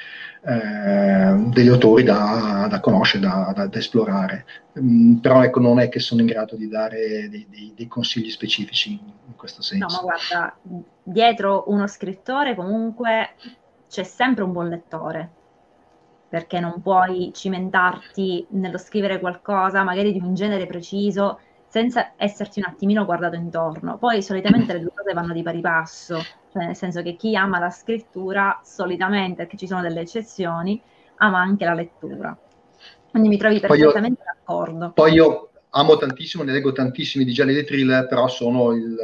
eh, degli autori da, da conoscere, da, da, da esplorare. Mm, però ecco, non è che sono in grado di dare dei, dei, dei, consigli specifici in questo senso. No, ma guarda, dietro uno scrittore comunque c'è sempre un buon lettore, perché non puoi cimentarti nello scrivere qualcosa, magari di un genere preciso, senza esserti un attimino guardato intorno. Poi solitamente le due cose vanno di pari passo, cioè nel senso che chi ama la scrittura solitamente, perché ci sono delle eccezioni, ama anche la lettura. Quindi mi trovi perfettamente io, d'accordo. Poi io amo tantissimo, ne leggo tantissimi di gialli di thriller, però sono il,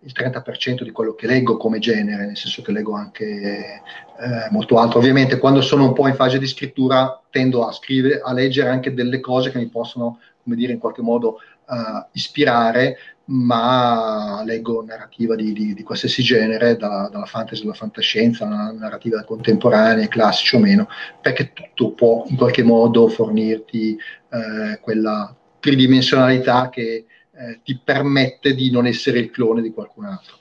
il 30% di quello che leggo come genere, nel senso che leggo anche eh, molto altro. Ovviamente quando sono un po' in fase di scrittura tendo a scrivere, a leggere anche delle cose che mi possono, come dire, in qualche modo uh, ispirare, ma leggo narrativa di, di, di qualsiasi genere, da, dalla fantasy alla fantascienza, alla narrativa contemporanea, classici o meno, perché tutto può in qualche modo fornirti eh, quella tridimensionalità che eh, ti permette di non essere il clone di qualcun altro.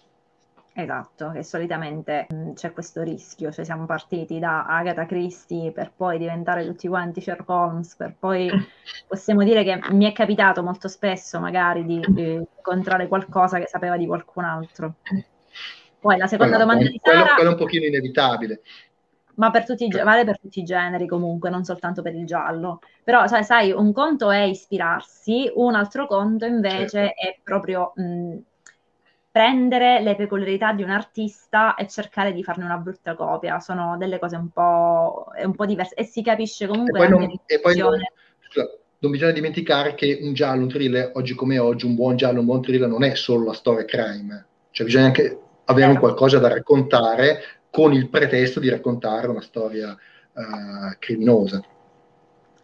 Esatto, che solitamente mh, mm, c'è questo rischio, cioè siamo partiti da Agatha Christie per poi diventare tutti quanti Sherlock Holmes, per poi *laughs* possiamo dire che mi è capitato molto spesso magari di, di incontrare qualcosa che sapeva di qualcun altro. Poi la seconda quello, domanda di Sara... Quello, quello è un pochino inevitabile. Ma per tutti, vale per tutti i generi comunque, non soltanto per il giallo. Però, cioè, sai, un conto è ispirarsi, un altro conto invece certo. è proprio... Mh, prendere le peculiarità di un artista e cercare di farne una brutta copia. Sono delle cose un po', un po diverse e si capisce comunque e poi, non, e poi non, scusa, non, bisogna dimenticare che un giallo, un thriller, oggi come oggi, un buon giallo, un buon thriller non è solo la storia crime, cioè bisogna anche avere un qualcosa da raccontare con il pretesto di raccontare una storia uh, criminosa.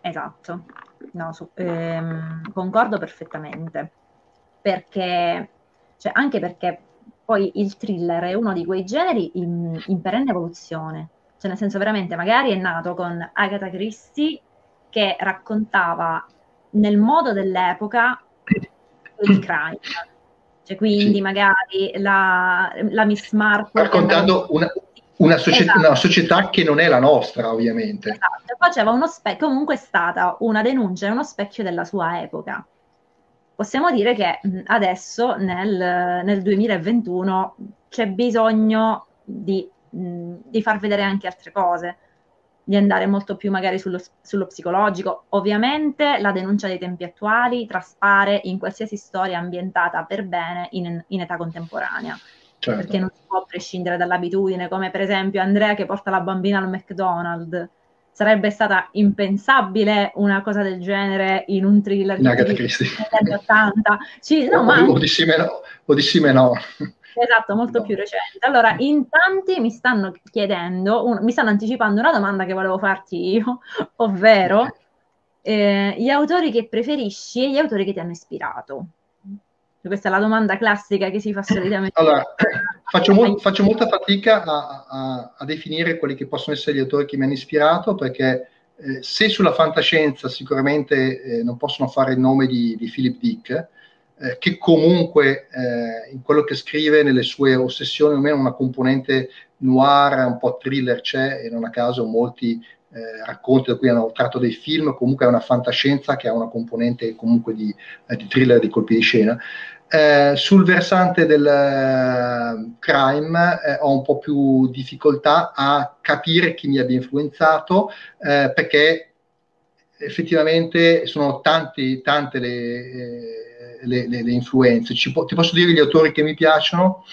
Esatto, no, su, ehm, concordo perfettamente, perché cioè, anche perché poi il thriller è uno di quei generi in, in perenne evoluzione. Cioè, nel senso, veramente, magari è nato con Agatha Christie che raccontava nel modo dell'epoca il crime. Cioè, quindi magari la, la Miss Marple... Raccontando una, una, società, esatto. una società che non è la nostra, ovviamente. Esatto, faceva uno specchio, comunque è stata una denuncia, uno specchio della sua epoca. Possiamo dire che adesso, nel, nel 2021, c'è bisogno di, di far vedere anche altre cose di andare molto più magari sullo, sullo, psicologico. Ovviamente la denuncia dei tempi attuali traspare in qualsiasi storia ambientata per bene in, in età contemporanea. Certo. Perché non si può prescindere dall'abitudine, come per esempio Andrea che porta la bambina al McDonald's. Sarebbe stata impensabile una cosa del genere in un thriller in degli anni 80. Sì, no, o, ma... o, di no, o di. Esatto, molto no. più recente. Allora, in tanti mi stanno chiedendo, un, mi stanno anticipando una domanda che volevo farti io, ovvero eh, gli autori che preferisci e gli autori che ti hanno ispirato. Questa è la domanda classica che si fa solitamente. Allora, faccio, mo- faccio molta fatica a, a, a, definire quelli che possono essere gli autori che mi hanno ispirato perché eh, se sulla fantascienza sicuramente eh, non possono fare il nome di, di Philip Dick, eh, che comunque eh, in quello che scrive, nelle sue ossessioni, almeno una componente noir, un po' thriller c'è, e non a caso molti eh, racconti da cui hanno tratto dei film, comunque è una fantascienza che ha una componente comunque di, eh, di thriller, di colpi di scena. Eh, sul versante del uh, crime eh, ho un po' più difficoltà a capire chi mi abbia influenzato eh, perché effettivamente sono tanti, tante le, le, le, le influenze. Po- ti posso dire gli autori che mi piacciono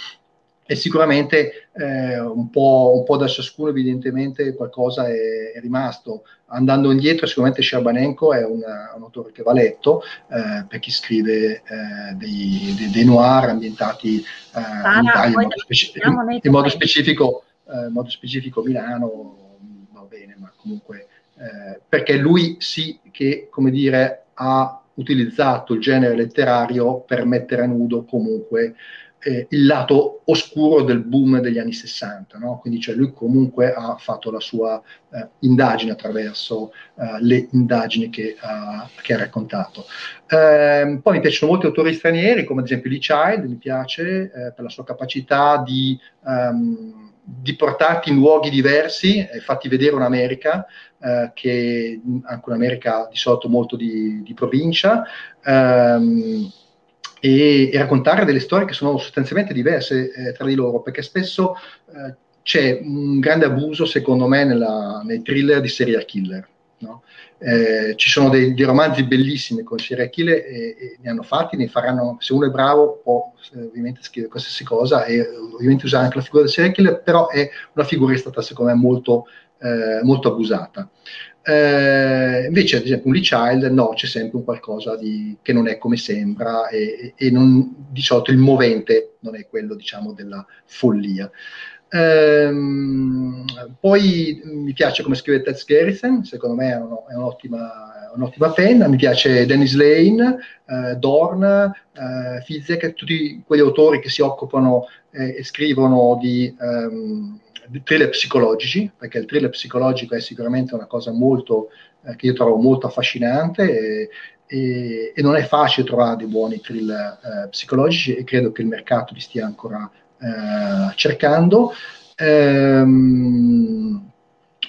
e sicuramente eh, un, po', un, po', da ciascuno evidentemente qualcosa è, è, rimasto. Andando indietro sicuramente Sciabanenko è una, un autore che va letto eh, per chi scrive eh, dei, dei, dei, noir ambientati ah, in Italia in modo, speci- in modo specifico, eh, in modo specifico Milano, va bene, ma comunque eh, perché lui sì che come dire ha utilizzato il genere letterario per mettere a nudo comunque eh, il lato oscuro del boom degli anni 60, no? quindi cioè lui comunque ha fatto la sua eh, indagine attraverso eh, le indagini che, che ha raccontato. Ehm, poi mi piacciono molti autori stranieri, come ad esempio Lee Child, mi piace eh, per la sua capacità di... Um, di portarti in luoghi diversi e fatti vedere un'America, eh, che anche un'America di solito molto di, di provincia, ehm, e, e, raccontare delle storie che sono sostanzialmente diverse eh, tra di loro, perché spesso eh, c'è un grande abuso, secondo me, nella, nei thriller di serial killer. No? Eh, ci sono dei, dei, romanzi bellissimi con serial killer e, e, ne hanno fatti, ne faranno, se uno è bravo può eh, ovviamente scrivere qualsiasi cosa e ovviamente usare anche la figura del serial killer, però è una figura che è stata secondo me molto, eh, molto abusata. Eh, invece, ad esempio, un Lee Child, no, c'è sempre un qualcosa di, che non è come sembra e, e non, di solito il movente non è quello, diciamo, della follia. Ehm, poi mi piace come scrive Ted Garrison, secondo me è, uno, è un'ottima, un'ottima, penna, mi piace Dennis Lane, eh, Dorn, eh, Fizek, tutti quegli autori che si occupano eh, e scrivono di, di, thriller psicologici, perché il thriller psicologico è sicuramente una cosa molto, eh, che io trovo molto affascinante e, e, e, non è facile trovare dei buoni thriller eh, psicologici e credo che il mercato li stia ancora eh, cercando. Ehm,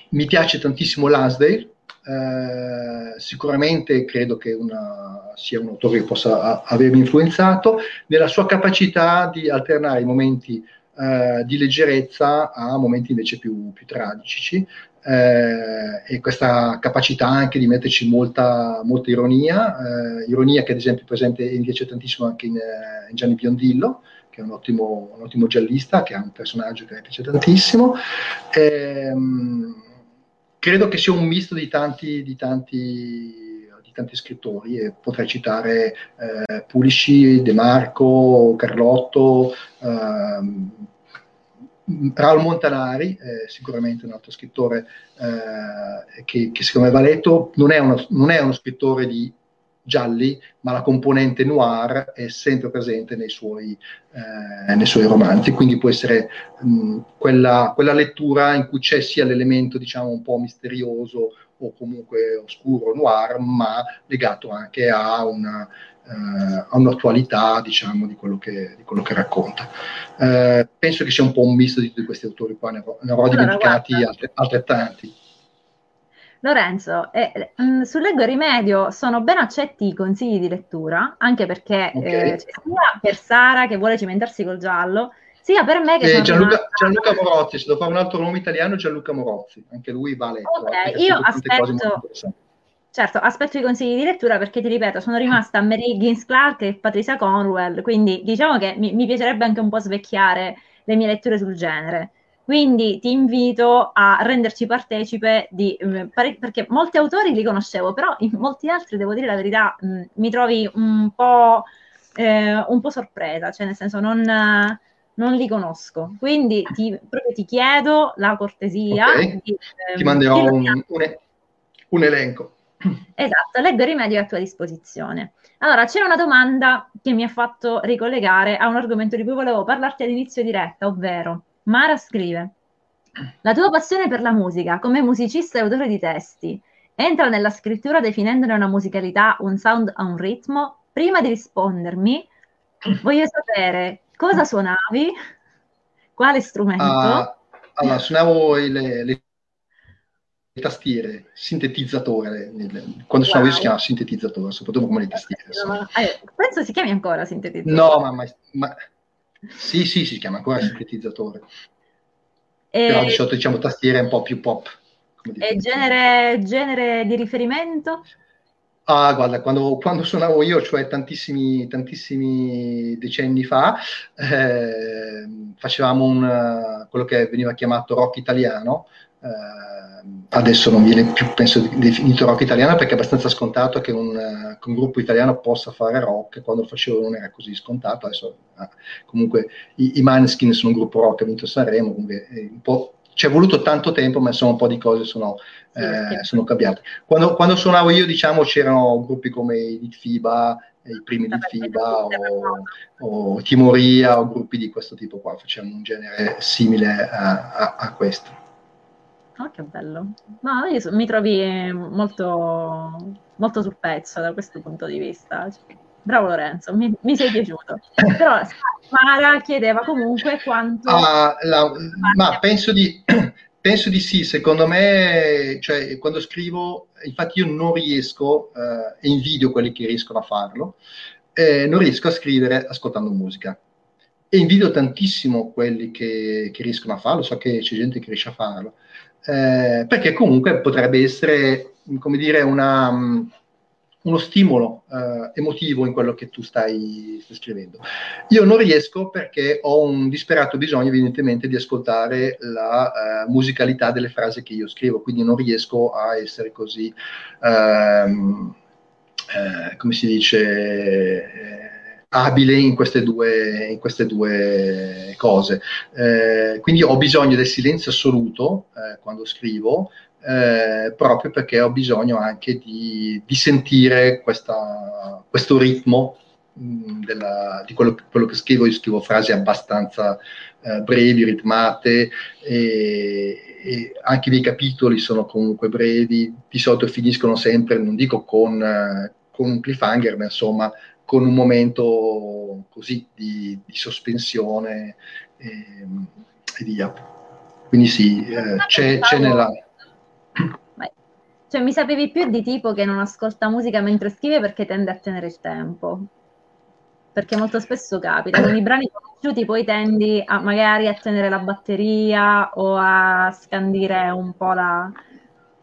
mi piace tantissimo Lansdale, eh, sicuramente credo che una, sia un autore che possa a, avermi influenzato nella sua capacità di alternare i momenti eh, di leggerezza a momenti invece più, più tragici eh, e questa capacità anche di metterci molta, molta ironia, eh, ironia che ad esempio è presente mi piace tantissimo anche in, in Gianni Biondillo, che è un ottimo, un ottimo, giallista, che ha un personaggio che mi piace tantissimo. Ehm, credo che sia un misto di tanti, di tanti, tanti scrittori e potrei citare eh, Pulisci, De Marco, Carlotto, ehm, Raul Montanari, eh, sicuramente un altro scrittore eh, che, che, secondo me va letto, non è, uno, non è uno scrittore di gialli, ma la componente noir è sempre presente nei suoi, eh, nei suoi romanzi, quindi può essere mh, quella, quella, lettura in cui c'è sia l'elemento diciamo un po' misterioso o comunque oscuro noir, ma legato anche a una, eh, ha un'attualità diciamo, di, quello che, di quello che racconta. Eh, penso che sia un po' un misto di tutti questi autori qua, ne avrò, ne avrò dimenticati altri, altrettanti. Lorenzo, eh, mh, mm, sul Leggo Rimedio sono ben accetti i consigli di lettura, anche perché okay. eh, sia per Sara che vuole cimentarsi col giallo, sia per me che eh, Gianluca. Gianluca Morozzi, se devo fare un altro nome italiano, Gianluca Morozzi, anche lui va letto. Ok, io aspetto, certo, aspetto i consigli di lettura perché ti ripeto, sono rimasta a Mary Higgins Clark e Patricia Conwell, quindi diciamo che mi, mi piacerebbe anche un po' svecchiare le mie letture sul genere. Quindi ti invito a renderci partecipe di, eh, perché molti autori li conoscevo, però in molti altri, devo dire la verità, mh, mi trovi un po', eh, un po' sorpresa, cioè nel senso non, non li conosco. Quindi ti, proprio ti chiedo la cortesia. Okay. Di, ti manderò un, un, un elenco. Esatto, leggo il rimedio a tua disposizione. Allora, c'è una domanda che mi ha fatto ricollegare a un argomento di cui volevo parlarti all'inizio diretta, ovvero Mara scrive: La tua passione per la musica, come musicista e autore di testi, entra nella scrittura definendone una musicalità, un sound a un ritmo? Prima di rispondermi, voglio sapere cosa suonavi, quale strumento. Uh, allora, suonavo le, le tastiere, sintetizzatore. Quando suonavo wow. si chiama sintetizzatore, soprattutto come le tastiere. Eh, penso si chiami ancora sintetizzatore. No, ma, ma, ma sì, sì, si chiama ancora sintetizzatore. E... Però di solito diciamo tastiere un po' più pop. E genere, genere di riferimento? Ah, guarda, quando, quando, suonavo io, cioè tantissimi, tantissimi decenni fa, eh, facevamo un, quello che veniva chiamato rock italiano. Eh, adesso non viene più, penso, definito rock italiano perché è abbastanza scontato che un, che un gruppo italiano possa fare rock. Quando lo facevo non era così scontato. Adesso, ah, comunque, i, i Maneskin sono un gruppo rock ha vinto Sanremo, comunque un po' ci è voluto tanto tempo, ma insomma un po' di cose sono, eh, sono cambiate. Quando, quando, suonavo io, diciamo, c'erano gruppi come i FIBA, i primi di FIBA o, o, Timoria o gruppi di questo tipo qua, facevano un genere simile a, a, a questo. Oh, che bello. No, io mi trovi molto, molto sul pezzo da questo punto di vista. Bravo Lorenzo, mi, mi sei piaciuto. Però *laughs* Mara chiedeva comunque quanto... Ah, la, ma penso di, *clears throat* penso di, sì, secondo me, cioè, quando scrivo, infatti io non riesco, eh, e invidio quelli che riescono a farlo, eh, non riesco a scrivere ascoltando musica. E invidio tantissimo quelli che, che riescono a farlo, so che c'è gente che riesce a farlo, eh, perché comunque potrebbe essere, come dire, una uno stimolo eh, emotivo in quello che tu stai, stai, scrivendo. Io non riesco perché ho un disperato bisogno evidentemente di ascoltare la eh, musicalità delle frasi che io scrivo, quindi non riesco a essere così, ehm, eh, come si dice, eh, abile in queste due, in queste due cose. Eh, quindi ho bisogno del silenzio assoluto eh, quando scrivo, eh, proprio perché ho bisogno anche di, di sentire questa, questo ritmo mh, mm, della, di quello, quello, che scrivo. Io scrivo frasi abbastanza eh, brevi, ritmate e, e, anche i miei capitoli sono comunque brevi, di solito finiscono sempre, non dico con, eh, con un cliffhanger, ma insomma con un momento così di, di sospensione e, e, via. Quindi sì, eh, c'è, c'è nella cioè, mi sapevi più di tipo che non ascolta musica mentre scrive perché tende a tenere il tempo. Perché molto spesso capita, con i brani conosciuti poi tendi a magari a tenere la batteria o a scandire un po' la...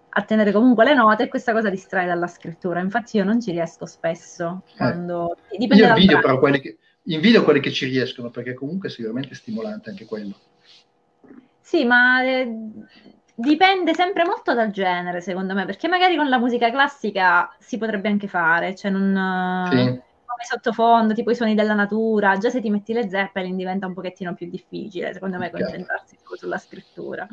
a tenere comunque le note e questa cosa distrae dalla scrittura. Infatti io non ci riesco spesso. Eh. Quando... Eh. Io invidio però quelli che, invidio quelli che ci riescono perché comunque è sicuramente stimolante anche quello. Sì, ma... Eh Dipende sempre molto dal genere, secondo me, perché magari con la musica classica si potrebbe anche fare, cioè non sì. come sottofondo, tipo i suoni della natura, già se ti metti le Zeppelin diventa un pochettino più difficile, secondo me, concentrarsi sulla scrittura.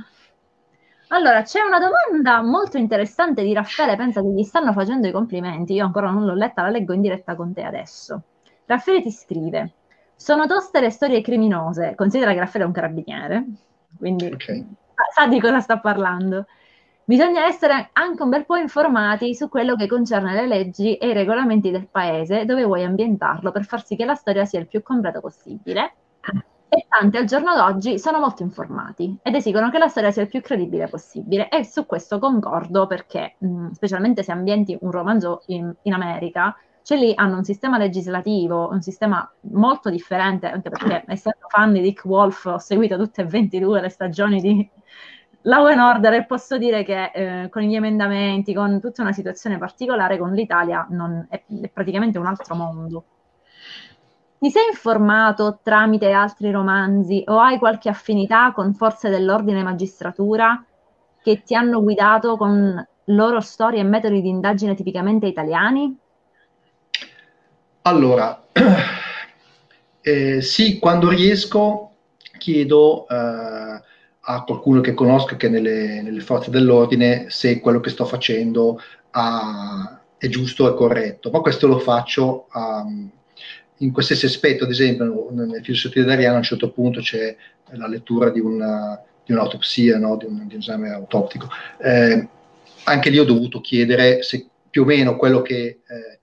Allora, c'è una domanda molto interessante di Raffaele, pensa che gli stanno facendo i complimenti, io ancora non l'ho letta, la leggo in diretta con te adesso. Raffaele ti scrive, sono toste le storie criminose, considera che Raffaele è un carabiniere, quindi okay sa di cosa sta parlando. Bisogna essere anche un bel po' informati su quello che concerne le leggi e i regolamenti del paese dove vuoi ambientarlo per far sì che la storia sia il più completa possibile. E tanti al giorno d'oggi sono molto informati ed esigono che la storia sia il più credibile possibile. E su questo concordo perché, mh, specialmente se ambienti un romanzo in, in America, cioè lì hanno un sistema legislativo, un sistema molto differente, anche perché essendo fan di Dick Wolf ho seguito tutte e 22 le stagioni di Law and Order e posso dire che eh, con gli emendamenti, con tutta una situazione particolare, con l'Italia non, è, è praticamente un altro mondo. Ti sei informato tramite altri romanzi o hai qualche affinità con forze dell'ordine e magistratura che ti hanno guidato con loro storie e metodi di indagine tipicamente italiani? Allora, *clears throat* eh, sì, quando riesco chiedo eh, a qualcuno che conosca che nelle, nelle, forze dell'ordine se quello che sto facendo ha, è giusto e corretto, ma questo lo faccio um, in qualsiasi aspetto, ad esempio nel filosofia d'Ariano a un certo punto c'è la lettura di, una, di un'autopsia, no? di, un, di, un, esame autoptico. Eh, anche lì ho dovuto chiedere se più o meno quello che eh,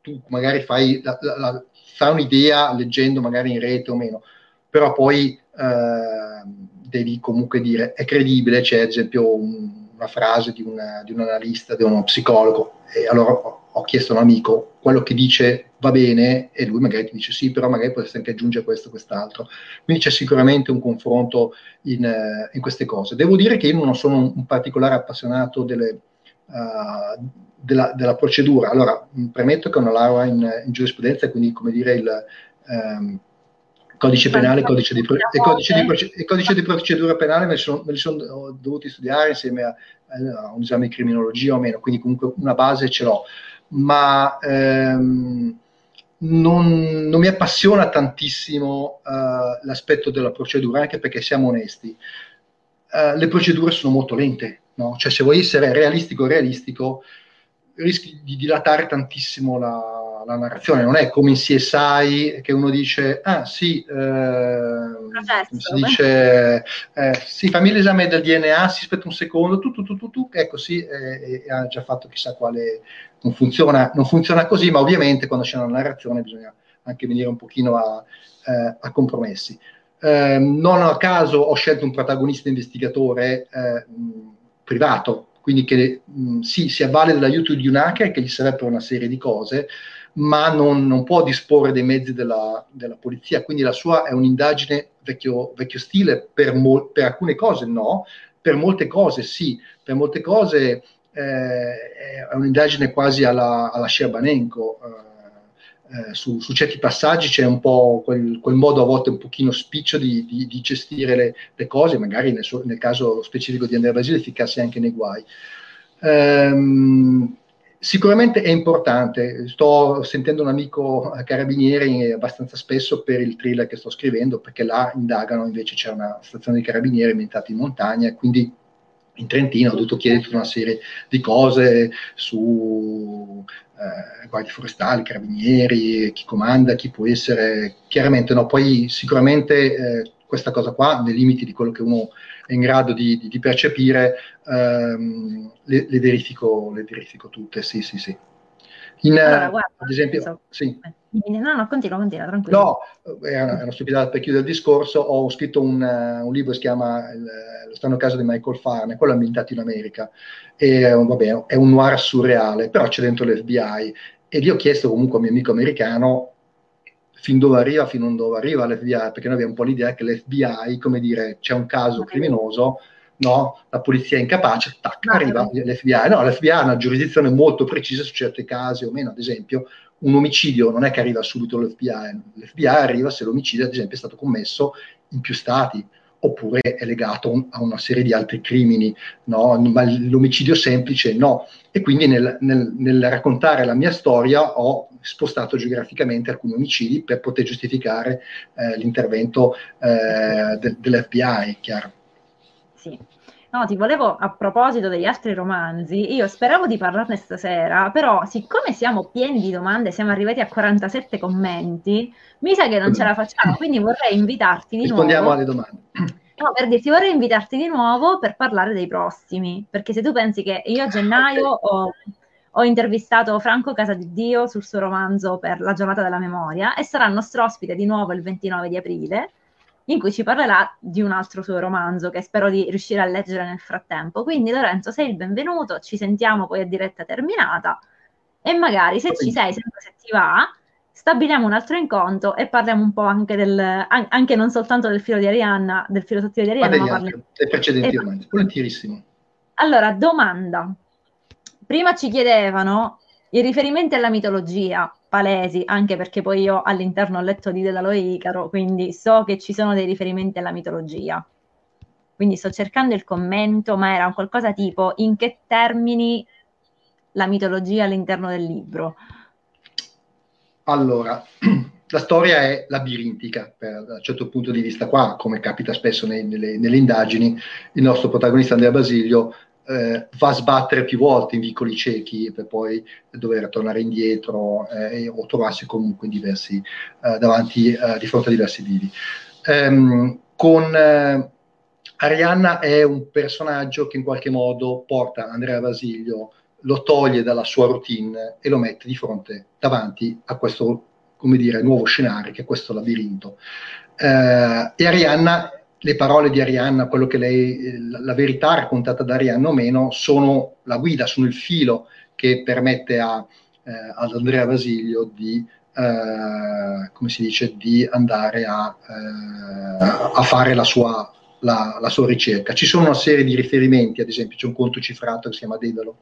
tu magari fai, la, la, la, fai un'idea leggendo magari in rete o meno, però poi eh, devi comunque dire è credibile, c'è ad esempio un, una frase di, una, di un analista, di uno psicologo, e allora ho chiesto a un amico quello che dice va bene e lui magari ti dice sì, però magari potresti anche aggiungere questo o quest'altro. Quindi c'è sicuramente un confronto in, uh, in, queste cose. Devo dire che io non sono un particolare appassionato delle, uh, della, della, procedura. Allora, premetto che ho una laurea in, in giurisprudenza, quindi come dire il... Um, codice penale codice, di, e codice, di, e codice di procedura penale me li sono, sono dovuti studiare insieme a, a, un esame di criminologia o meno, quindi comunque una base ce l'ho ma ehm, non, non, mi appassiona tantissimo uh, l'aspetto della procedura, anche perché siamo onesti. Uh, le procedure sono molto lente, no? cioè se vuoi essere realistico realistico, rischi di dilatare tantissimo la, la narrazione, non è come in CSI che uno dice, ah sì, eh, si dice, eh, sì, fammi l'esame del DNA, si aspetta un secondo, tu, tu, tu, tu, tu ecco sì, eh, ha già fatto chissà quale, non funziona, non funziona così, ma ovviamente quando c'è una narrazione bisogna anche venire un pochino a, eh, a compromessi. Eh, non a caso ho scelto un protagonista investigatore eh, privato, quindi che mh, sì, si avvale dell'aiuto di un hacker che gli serve per una serie di cose, ma non, non può disporre dei mezzi della, della, polizia, quindi la sua è un'indagine vecchio, vecchio stile, per, mo- per, alcune cose no, per molte cose sì, per molte cose eh, è un'indagine quasi alla, alla Scerbanenko. Eh, eh, su, su, certi passaggi c'è un po' quel, quel, modo a volte un pochino spiccio di, di, di gestire le, le, cose, magari nel, nel, caso specifico di Andrea Basile efficace anche nei guai. Um, Sicuramente è importante, sto sentendo un amico carabinieri abbastanza spesso per il thriller che sto scrivendo, perché là indagano, invece c'è una stazione di carabinieri ambientata in montagna, quindi in Trentino ho dovuto chiedere tutta una serie di cose su eh, guardie forestali, carabinieri, chi comanda, chi può essere, chiaramente no, poi sicuramente eh, questa cosa qua, nei limiti di quello che uno è in grado di, di, di percepire, ehm, le, le, verifico, le, verifico, tutte, sì, sì, sì. In, allora, guarda, ad esempio, so. sì. No, no, continua, continua, tranquillo. No, è una, è una stupidità per chiudere il discorso. Ho scritto un, uh, un libro che si chiama il, Lo strano caso di Michael Farne, quello ambientato in America. E, vabbè, è un noir surreale, però c'è dentro l'FBI. E lì ho chiesto comunque a mio amico americano fin dove arriva, fin dove arriva l'FBI, perché noi abbiamo un po' l'idea che l'FBI, come dire, c'è un caso criminoso, no? La polizia è incapace, tac, arriva l'FBI. No, l'FBI ha una giurisdizione molto precisa su certi casi o meno, ad esempio, un omicidio non è che arriva subito l'FBI, l'FBI arriva se l'omicidio, ad esempio, è stato commesso in più stati, oppure è legato a una serie di altri crimini, no? ma l'omicidio semplice no. E quindi nel, nel, nel, raccontare la mia storia ho spostato geograficamente alcuni omicidi per poter giustificare eh, l'intervento eh, de, dell'FBI, chiaro. Sì. No, ti volevo, a proposito degli altri romanzi, io speravo di parlarne stasera, però siccome siamo pieni di domande, siamo arrivati a 47 commenti, mi sa che non ce la facciamo, quindi vorrei invitarti di Rispondiamo nuovo. alle domande. No, per dirti, vorrei invitarti di nuovo per parlare dei prossimi, perché se tu pensi che io a gennaio ho, ho intervistato Franco Casadio sul suo romanzo per la giornata della memoria e sarà il nostro ospite di nuovo il 29 di aprile, in cui ci parlerà di un altro suo romanzo che spero di riuscire a leggere nel frattempo. Quindi Lorenzo, sei il benvenuto, ci sentiamo poi a diretta terminata e magari se ci sei, sempre se ti va, stabiliamo un altro incontro e parliamo un po' anche del, anche non soltanto del filo di Arianna, del filo sottile di Arianna, ma, ma parliamo... dei precedenti romanzi, volentierissimo. Allora, domanda. Prima ci chiedevano i riferimenti alla mitologia, palesi, anche perché poi io all'interno ho letto di Dedalo e Icaro, quindi so che ci sono dei riferimenti alla mitologia. Quindi sto cercando il commento, ma era un qualcosa tipo in che termini la mitologia all'interno del libro? Allora, *clears throat* la storia è labirintica per, da un certo punto di vista qua, come capita spesso nei, nelle, nelle, indagini, il nostro protagonista Andrea Basilio eh, va a sbattere più volte in vicoli ciechi per poi dover tornare indietro eh, o trovarsi comunque diversi, eh, davanti, eh, di fronte a diversi vivi. Um, con eh, Arianna è un personaggio che in qualche modo porta Andrea Basilio lo toglie dalla sua routine e lo mette di fronte, davanti a questo, come dire, nuovo scenario che è questo labirinto. Eh, e Arianna, le parole di Arianna, quello che lei, la verità raccontata da Arianna o meno, sono la guida, sono il filo che permette a, eh, ad Andrea Basilio di, eh, come si dice, di andare a, eh, a fare la sua, la, la, sua ricerca. Ci sono una serie di riferimenti, ad esempio c'è un conto cifrato che si chiama Dedalo,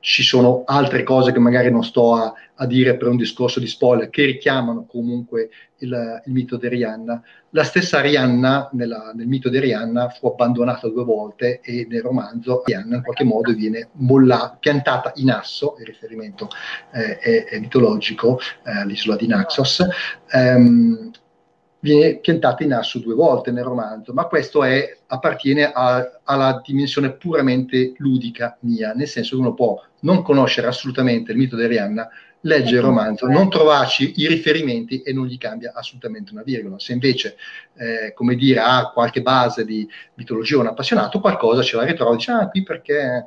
ci sono altre cose che magari non sto a, a dire per un discorso di spoiler, che richiamano comunque il, il mito di Rihanna. La stessa Rihanna, nella, nel mito di Rihanna, fu abbandonata due volte e nel romanzo Rihanna in qualche modo viene mollata, piantata in asso, il riferimento eh, è, è, mitologico, eh, l'isola di Naxos, ehm, viene piantata in asso due volte nel romanzo, ma questo è, appartiene a, alla dimensione puramente ludica mia, nel senso che uno può non conoscere assolutamente il mito di Arianna, legge il romanzo, non trovarci i riferimenti e non gli cambia assolutamente una virgola. Se invece, eh, come dire, ha qualche base di mitologia o un appassionato, qualcosa ce la ritrova dice, ah, qui perché...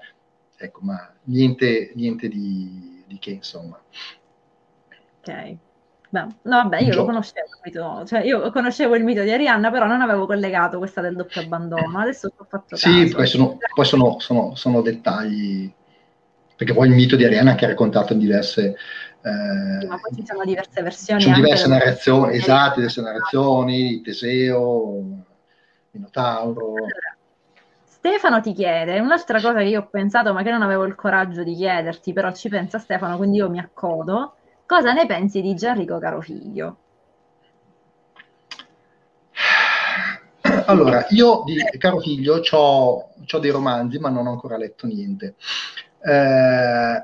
Ecco, ma niente, niente di, di che, insomma. Ok. Beh, no, vabbè, io lo conoscevo, cioè, io conoscevo il mito di Arianna, però non avevo collegato questa del doppio abbandono. Adesso ho fatto caso. Sì, poi, sono, poi sono, sono, sono, dettagli, perché poi il mito di Arianna che è raccontato in diverse... Eh, ma poi ci sono diverse versioni. Ci sono diverse narrazioni, esatto, diverse narrazioni, Teseo, Minotauro. Stefano ti chiede, un'altra cosa che io ho pensato ma che non avevo il coraggio di chiederti, però ci pensa Stefano, quindi io mi accodo Cosa ne pensi di Gianrico Carofiglio? Allora, io di Carofiglio ho dei romanzi, ma non ho ancora letto niente. Eh,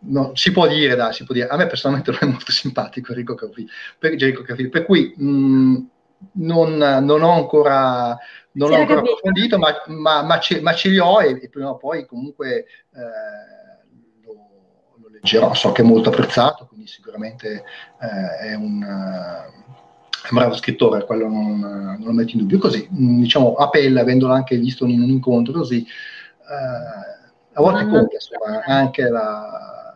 no, si può dire, dai, si può dire. A me personalmente non è molto simpatico Enrico Carofiglio, per, Carofiglio, per cui mh, non, non, ho ancora, non ho ancora approfondito, ma, ma, ma, ce, ma, ce, li ho e, e prima o poi comunque... Eh, leggerò, so che è molto apprezzato, quindi sicuramente eh, è, un, uh, bravo scrittore, quello non, non, lo metto in dubbio. Così, mm, diciamo, a pelle, avendolo anche visto in un incontro così, eh, a volte conta insomma, anche la,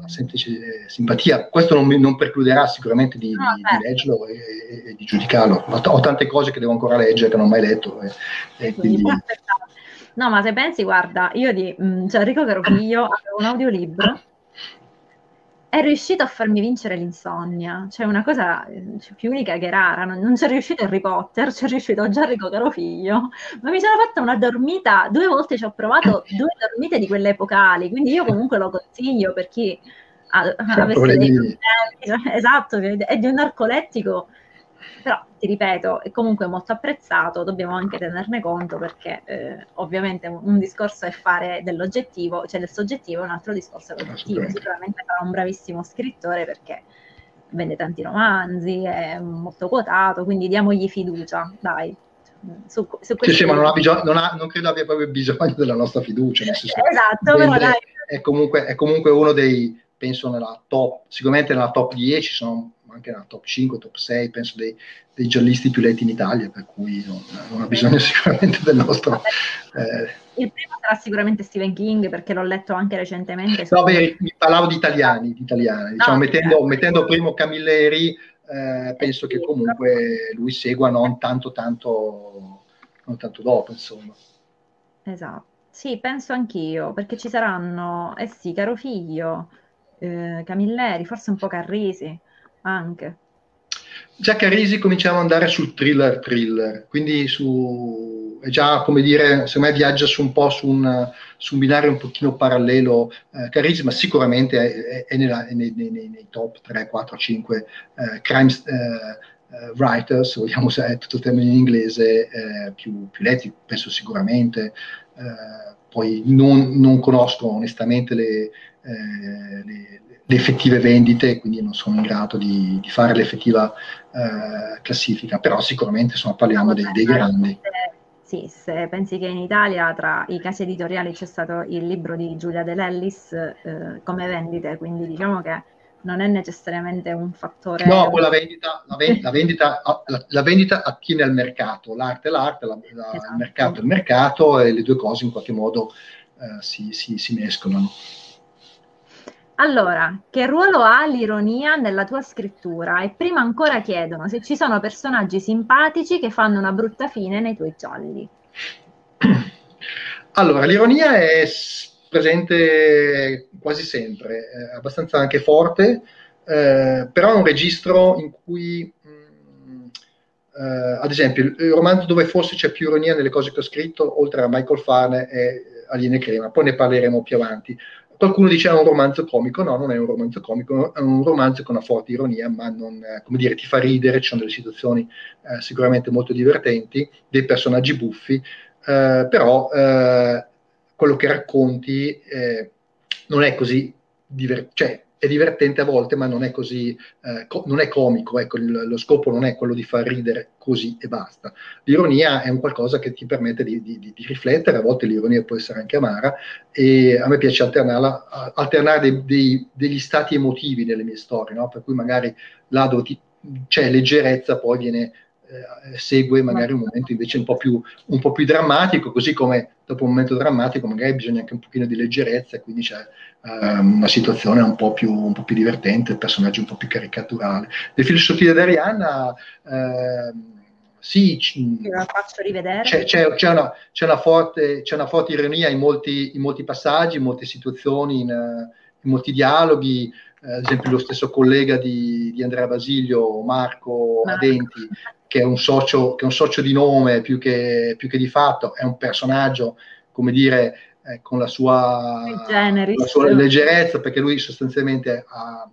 la, semplice simpatia. Questo non, non precluderà sicuramente di, no, di, di leggerlo e, e, e, di giudicarlo. Ho, ho, tante cose che devo ancora leggere, che non ho mai letto. E, e quindi... *laughs* No, ma se pensi, guarda, io di mm, cioè, Enrico Carofiglio avevo un audiolibro è riuscito a farmi vincere l'insonnia, cioè una cosa cioè, più unica che rara, non, non c'è riuscito Harry Potter, c'è riuscito Gianrico Carofiglio, ma mi sono fatta una dormita, due volte ci ho provato *laughs* due dormite di quelle epocali, quindi io comunque lo consiglio per chi ha, avesse dei problemi, *laughs* esatto, è di un narcolettico però ti ripeto, è comunque molto apprezzato, dobbiamo anche tenerne conto perché eh, ovviamente un, discorso è fare dell'oggettivo, cioè del soggettivo, un altro discorso è l'oggettivo. Sicuramente sarà un bravissimo scrittore perché vende tanti romanzi, è molto quotato, quindi diamogli fiducia, dai. Su, su sì, sì, ma non, bisogno, non, ha, non, credo abbia proprio bisogno della nostra fiducia. *laughs* esatto, però dai. È comunque, è comunque uno dei, penso nella top, sicuramente nella top 10 sono anche nella top 5, top 6, penso dei, dei giallisti più letti in Italia, per cui non, non ha bisogno sicuramente del nostro... Eh. Il primo sarà sicuramente Stephen King, perché l'ho letto anche recentemente. No, beh, mi parlavo di italiani, di italiani. Diciamo, no, mettendo, mettendo primo Camilleri, eh, penso che comunque lui segua non tanto, tanto, non tanto dopo, insomma. Esatto. Sì, penso anch'io, perché ci saranno, eh sì, caro figlio, eh, Camilleri, forse un po' Carrisi anche. Già Carrisi cominciamo ad andare sul thriller thriller, quindi su, è già come dire, secondo me viaggia su un po' su un, su un binario un pochino parallelo eh, Carrisi, ma sicuramente è, è, nella, è nei, nei, nei, top 3, 4, 5 eh, crime eh, writers, vogliamo usare tutto il termine in inglese, eh, più, più, letti, penso sicuramente. Eh, poi non, non, conosco onestamente le, eh, le, le, effettive vendite, quindi non sono in grado di, di fare l'effettiva eh, classifica, però sicuramente insomma, parliamo dei, dei grandi. Sì, se pensi che in Italia tra i casi editoriali c'è stato il libro di Giulia De Lellis eh, come vendite, quindi diciamo che non è necessariamente un fattore... No, la vendita, la, vendita, la, vendita, la, la vendita, attiene al mercato, l'arte è l'arte, esatto. il mercato è il mercato e le due cose in qualche modo eh, si, si, si mescolano. Allora, che ruolo ha l'ironia nella tua scrittura? E prima ancora chiedono se ci sono personaggi simpatici che fanno una brutta fine nei tuoi gialli. *clears throat* Allora, l'ironia è presente quasi sempre, è abbastanza anche forte, eh, però è un registro in cui, mh, mm, eh, ad esempio, il romanzo dove forse c'è più ironia nelle cose che ho scritto, oltre a Michael Farne, è Aliene Crema, poi ne parleremo più avanti. Qualcuno dice è un romanzo comico, no, non è un romanzo comico, è un romanzo con una forte ironia, ma non, eh, come dire, ti fa ridere, ci sono delle situazioni eh, sicuramente molto divertenti, dei personaggi buffi, eh, però eh, quello che racconti eh, non è così divertente, cioè è divertente a volte, ma non è così, eh, co- non è comico, ecco, il, lo scopo non è quello di far ridere così e basta. L'ironia è un qualcosa che ti permette di, di, di riflettere, a volte l'ironia può essere anche amara, e a me piace alternare dei, dei, degli stati emotivi nelle mie storie, no? per cui magari là dove ti, c'è leggerezza poi viene eh, segue magari un momento invece un po, più, un po' più drammatico, così come dopo un momento drammatico magari bisogna anche un pochino di leggerezza quindi c'è una situazione un po, più, un po' più divertente, il personaggio un po' più caricaturale. Le file sottili di Arianna, eh, sì. C'è, c'è, c'è, una, c'è, una forte, c'è, una, forte, ironia in molti, in molti, passaggi, in molte situazioni, in, in molti dialoghi. Eh, ad esempio, lo stesso collega di, di Andrea Basilio, Marco, Marco. Adenti, che è un socio, che è un socio di nome più che, più che di fatto, è un personaggio, come dire, eh, con la sua, la sua, leggerezza, perché lui sostanzialmente ha,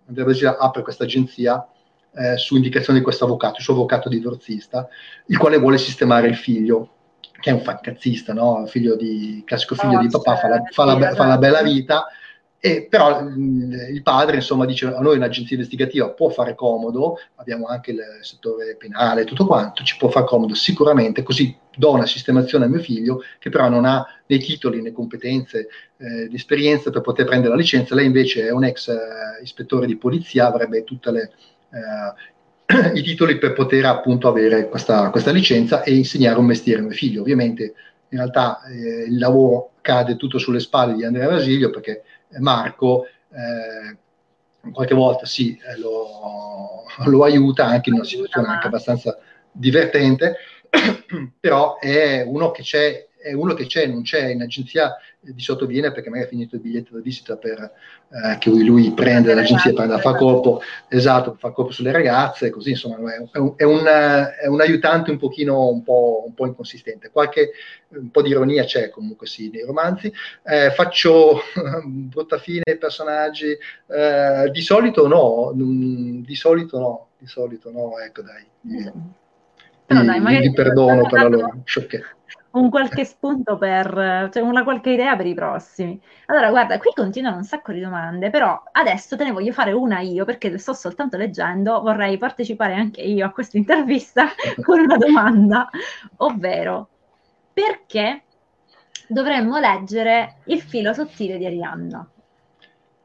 apre questa agenzia eh, su indicazione di questo avvocato, il suo avvocato divorzista, il quale vuole sistemare il figlio, che è un fancazzista, no? figlio di, classico figlio oh, di papà, fa la, fa, la, fa la bella vita e però il padre insomma dice a noi un'agenzia investigativa può fare comodo, abbiamo anche il settore penale, tutto quanto, ci può fare comodo sicuramente, così do una sistemazione a mio figlio che però non ha né titoli né competenze eh, di esperienza per poter prendere la licenza, lei invece è un ex eh, ispettore di polizia, avrebbe tutti eh, *clears throat* i titoli per poter appunto avere questa, questa, licenza e insegnare un mestiere a mio figlio. Ovviamente in realtà eh, il lavoro cade tutto sulle spalle di Andrea Vasilio perché Marco eh, qualche volta sì, eh, lo, *laughs* lo, aiuta anche in una situazione anche abbastanza divertente, *clears throat* però è uno che c'è è uno che c'è, non c'è in agenzia di sottoviene perché magari ha finito il biglietto da visita per, eh, che lui, lui prende l'agenzia per andare a fare corpo, esatto, fare corpo sulle ragazze, così insomma è un, è, un, è un, aiutante un pochino un po', un po', inconsistente. Qualche un po' di ironia c'è comunque sì nei romanzi. Eh, faccio *laughs* brutta fine ai personaggi, eh, di solito no, di solito no, di solito no, ecco dai. Però dai, magari... Perdono per la loro sciocchezza un qualche spunto per, cioè una qualche idea per i prossimi. Allora, guarda, qui continuano un sacco di domande, però adesso te ne voglio fare una io perché sto soltanto leggendo, vorrei partecipare anche io a questa intervista *laughs* con una domanda, ovvero perché dovremmo leggere Il filo sottile di Arianna?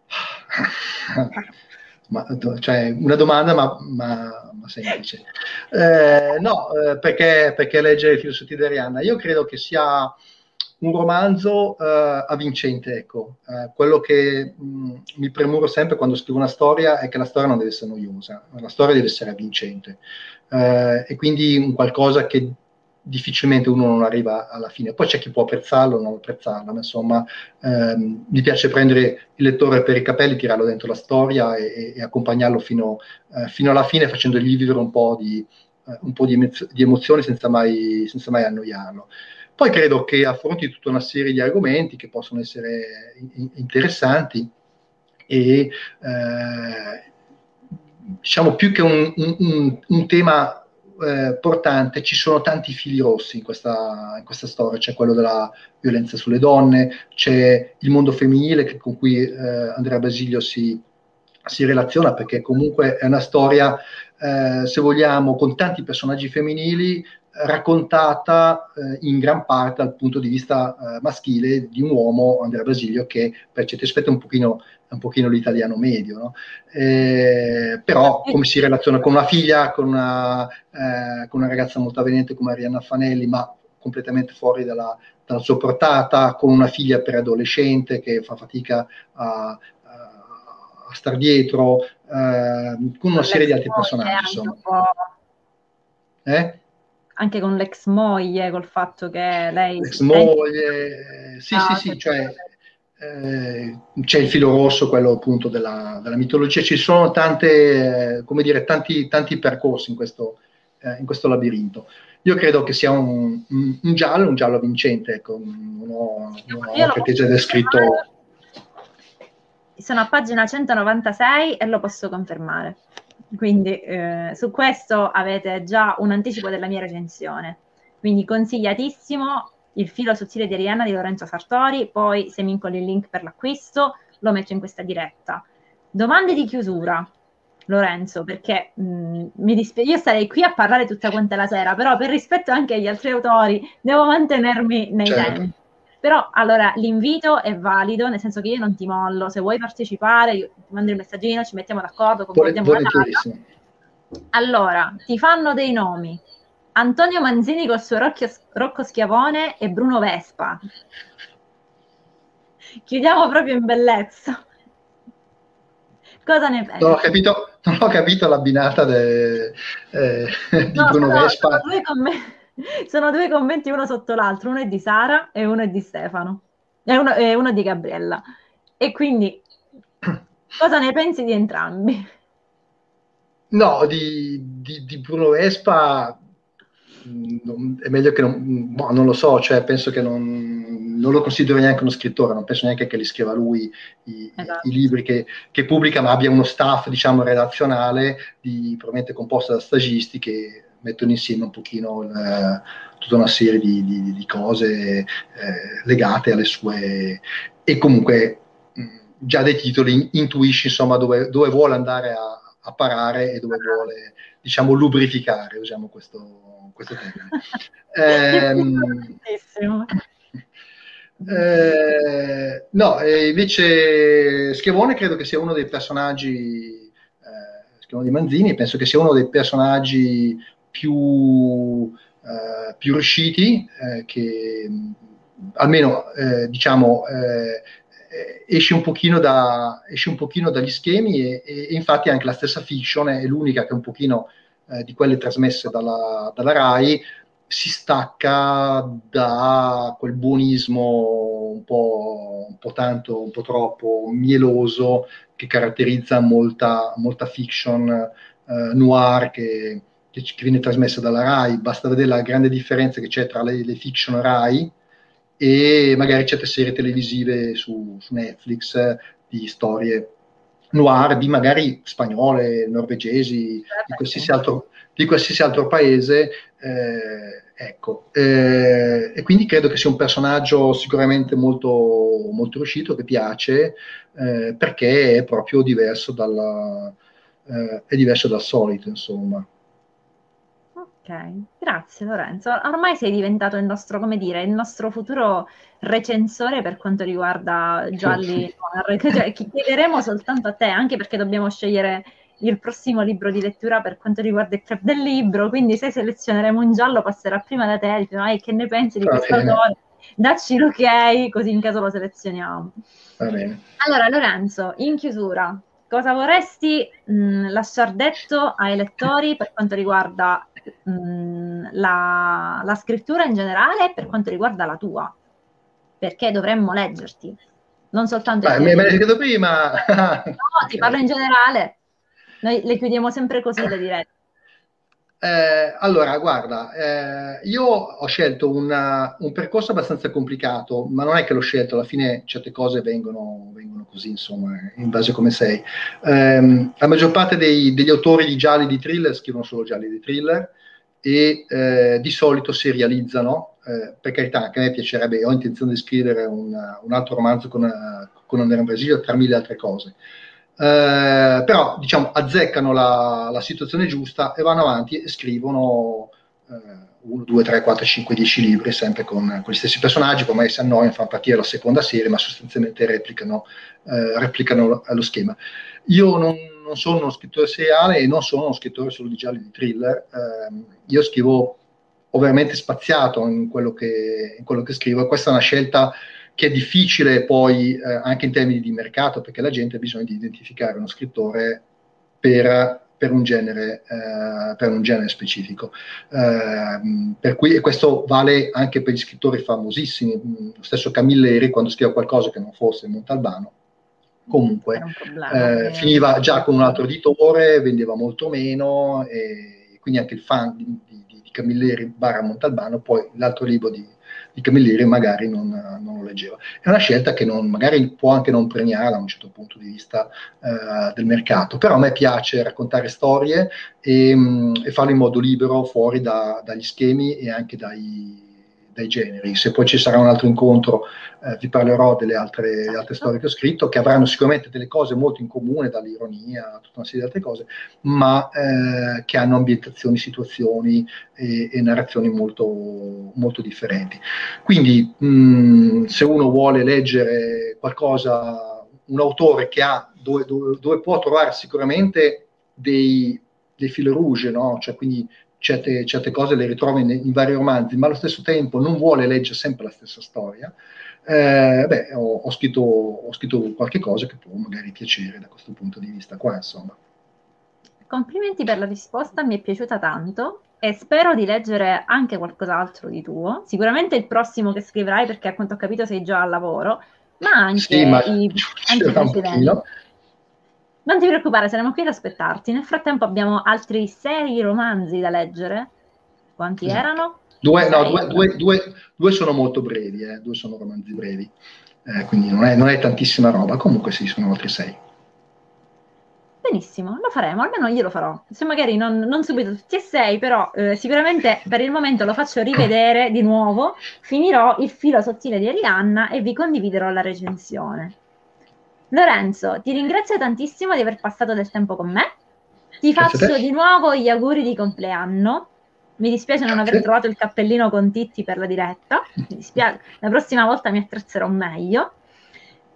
*laughs* ma, cioè, una domanda ma, ma, ma semplice. Eh, no, eh, perché, perché leggere Filosofia di Arianna? Io credo che sia un romanzo eh, avvincente, ecco. Eh, quello che mh, mi premuro sempre quando scrivo una storia è che la storia non deve essere noiosa, la storia deve essere avvincente. Eh, e quindi un qualcosa che difficilmente uno non arriva alla fine. Poi c'è chi può apprezzarlo o non apprezzarlo, ma insomma ehm, mi piace prendere il lettore per i capelli, tirarlo dentro la storia e, e accompagnarlo fino, eh, fino, alla fine facendogli vivere un po' di, eh, un po di, emozio- di emozioni senza mai, senza mai annoiarlo. Poi credo che affronti tutta una serie di argomenti che possono essere in- interessanti e eh, diciamo più che un, un, un tema eh, portante, ci sono tanti fili rossi in questa, in questa, storia, c'è quello della violenza sulle donne, c'è il mondo femminile che, con cui eh, Andrea Basilio si, si, relaziona, perché comunque è una storia, eh, se vogliamo, con tanti personaggi femminili, raccontata eh, in gran parte dal punto di vista eh, maschile di un uomo, Andrea Basilio, che per certi aspetti è un pochino, un pochino l'italiano medio, no? eh, però come si relaziona con una figlia, con una, eh, con una ragazza molto avvenente come Arianna Fanelli, ma completamente fuori dalla, dalla, sua portata, con una figlia preadolescente che fa fatica a, a star dietro, eh, con una serie di altri personaggi. Insomma. Eh? Anche con l'ex moglie, col fatto che lei... L'ex moglie, sì, sì, sì, cioè eh, c'è il filo rosso, quello appunto della, della mitologia, ci sono tante, eh, come dire, tanti, tanti percorsi in questo, eh, in questo, labirinto. Io credo che sia un, un, un giallo, un giallo vincente, ecco, non ho, non ho perché già descritto... Sono a pagina 196 e lo posso confermare. Quindi eh, su questo avete già un anticipo della mia recensione. Quindi consigliatissimo il filo sottile di Arianna di Lorenzo Sartori, poi se mi incolli il link per l'acquisto lo metto in questa diretta. Domande di chiusura, Lorenzo, perché mh, mm, mi dispi- io starei qui a parlare tutta quanta la sera, però per rispetto anche agli altri autori devo mantenermi nei certo. tempi. Però allora l'invito è valido, nel senso che io non ti mollo, se vuoi partecipare, io ti mando il messaggino, ci mettiamo d'accordo, concordiamo la data. Allora, ti fanno dei nomi. Antonio Manzini col suo Rocchio, Rocco Schiavone e Bruno Vespa. Chiudiamo proprio in bellezza. Cosa ne pensi? Non ho capito, non ho capito l'abbinata de, eh, *laughs* di no, Bruno no, Vespa. Sono due, com- *laughs* sono due, commenti uno sotto l'altro, uno è di Sara e uno è di Stefano, e uno, e uno di Gabriella. E quindi *coughs* cosa ne pensi di entrambi? No, di, di, di Bruno Vespa è meglio che non, boh, non lo so, cioè penso che non, non, lo considero neanche uno scrittore, non penso neanche che li scriva lui i, esatto. i libri che, che, pubblica, ma abbia uno staff, diciamo, redazionale, di, probabilmente composto da stagisti che mettono insieme un pochino il, tutta una serie di, di, di cose eh, legate alle sue... e comunque già dai titoli intuisci insomma dove, dove vuole andare a, a parare e dove vuole diciamo lubrificare, usiamo questo, questo termine. *laughs* eh, eh, no, invece Schiavone credo che sia uno dei personaggi, eh, Schiavone di Manzini, penso che sia uno dei personaggi più, eh, più riusciti, eh, che almeno eh, diciamo eh, esce un da, esce un pochino dagli schemi e, e, infatti anche la stessa fiction è l'unica che un pochino eh, di quelle trasmesse dalla, dalla, RAI si stacca da quel buonismo un po', un po', tanto, un po' troppo mieloso che caratterizza molta, molta fiction eh, noir che, che, viene trasmessa dalla RAI. Basta vedere la grande differenza che c'è tra le, le fiction RAI e magari certe serie televisive su, su Netflix di storie noir di magari spagnole, norvegesi, di certo. qualsiasi altro, di qualsiasi altro paese. Eh, ecco. Eh, e quindi credo che sia un personaggio sicuramente molto, molto riuscito, che piace, eh, perché è proprio diverso, dalla, eh, è diverso dal solito, insomma. Ok, grazie Lorenzo. Ormai sei diventato il nostro, come dire, il nostro futuro recensore per quanto riguarda gialli. *laughs* cioè, chiederemo soltanto a te, anche perché dobbiamo scegliere il prossimo libro di lettura per quanto riguarda il club del libro, quindi se selezioneremo un giallo passerà prima da te, dice, ah, che ne pensi di questo autore? Dacci l'ok, così in caso lo selezioniamo. Allora Lorenzo, in chiusura, cosa vorresti mh, lasciar detto ai lettori per quanto riguarda mh, la, la, scrittura in generale per quanto riguarda la tua? Perché dovremmo leggerti, non soltanto... Beh, me l'hai detto prima! no, ti parlo in generale. Noi le chiudiamo sempre così le dirette. Eh, allora, guarda, eh, io ho scelto una, un percorso abbastanza complicato, ma non è che l'ho scelto, alla fine certe cose vengono, vengono così, insomma, in base a come sei. Eh, la maggior parte dei, degli autori di gialli di thriller scrivono solo gialli di thriller e eh, di solito si realizzano, eh, per carità, anche a me piacerebbe, ho intenzione di scrivere un, un altro romanzo con, con Andrea Brasile, tra mille altre cose. Eh, però diciamo azzeccano la, la, situazione giusta e vanno avanti e scrivono eh, 1, 2, 3, 4, 5, 10 libri sempre con, con gli stessi personaggi, poi si annoiano, fanno partire la seconda serie, ma sostanzialmente replicano, eh, replicano lo schema. Io non, non, sono uno scrittore seriale e non sono uno scrittore solo di gialli di thriller, ehm, io scrivo ovviamente spaziato in quello che, in quello che scrivo, questa è una scelta che è difficile poi eh, anche in termini di mercato, perché la gente ha bisogno di identificare uno scrittore per, per, un, genere, eh, per un, genere, specifico. Eh, per cui, e questo vale anche per gli scrittori famosissimi, lo stesso Camilleri quando scriveva qualcosa che non fosse Montalbano, comunque eh, eh, finiva già con un altro editore, vendeva molto meno, e quindi anche il fan di, di, di Camilleri barra Montalbano, poi l'altro libro di di Camilleri magari non, non, lo leggeva. È una scelta che non, magari può anche non premiare da un certo punto di vista eh, del mercato, però a me piace raccontare storie e, mh, e farlo in modo libero, fuori da, dagli schemi e anche dai, dai generi. Se poi ci sarà un altro incontro, eh, vi parlerò delle altre, altre, storie che ho scritto, che avranno sicuramente delle cose molto in comune, dall'ironia a tutta una serie di altre cose, ma eh, che hanno ambientazioni, situazioni e, e narrazioni molto, molto, differenti. Quindi, mh, se uno vuole leggere qualcosa, un autore che ha, dove, dove, dove può trovare sicuramente dei, dei fil rouge, no? cioè quindi certe, certe cose le ritrova in, in, vari romanzi, ma allo stesso tempo non vuole leggere sempre la stessa storia, eh, beh, ho, ho, scritto, ho, scritto, qualche cosa che può magari piacere da questo punto di vista qua, insomma. Complimenti per la risposta, mi è piaciuta tanto e spero di leggere anche qualcos'altro di tuo. Sicuramente il prossimo che scriverai, perché a quanto ho capito sei già al lavoro, ma anche sì, ma i, anche i precedenti. Non ti preoccupare, saremo qui ad aspettarti. Nel frattempo abbiamo altri sei romanzi da leggere. Quanti esatto. erano? Due, no, due, due, due, due, sono molto brevi, eh. due sono romanzi brevi, eh, quindi non è, non è, tantissima roba. Comunque sì, sono altri sei. Benissimo, lo faremo, almeno io lo farò. Se magari non, non subito tutti e sei, però eh, sicuramente per il momento lo faccio rivedere di nuovo, finirò il filo sottile di Arianna e vi condividerò la recensione. Lorenzo, ti ringrazio tantissimo di aver passato del tempo con me. Ti Grazie faccio di nuovo gli auguri di compleanno. Mi dispiace non aver trovato il cappellino con Titti per la diretta. Mi dispiace, la prossima volta mi attrezzerò meglio.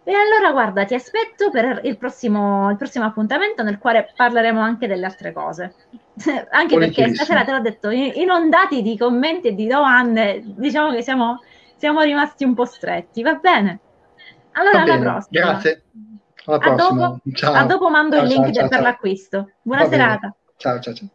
E allora guarda, ti aspetto per il prossimo, il prossimo appuntamento nel quale parleremo anche delle altre cose. *laughs* anche perché stasera te l'ho detto, inondati di commenti e di domande, diciamo che siamo, siamo rimasti un po' stretti, va bene? Allora, alla prossima. Grazie. Alla prossima. A dopo, ciao. A dopo mando ciao, il link ciao, per l'acquisto. Buona serata. Ciao, ciao, ciao.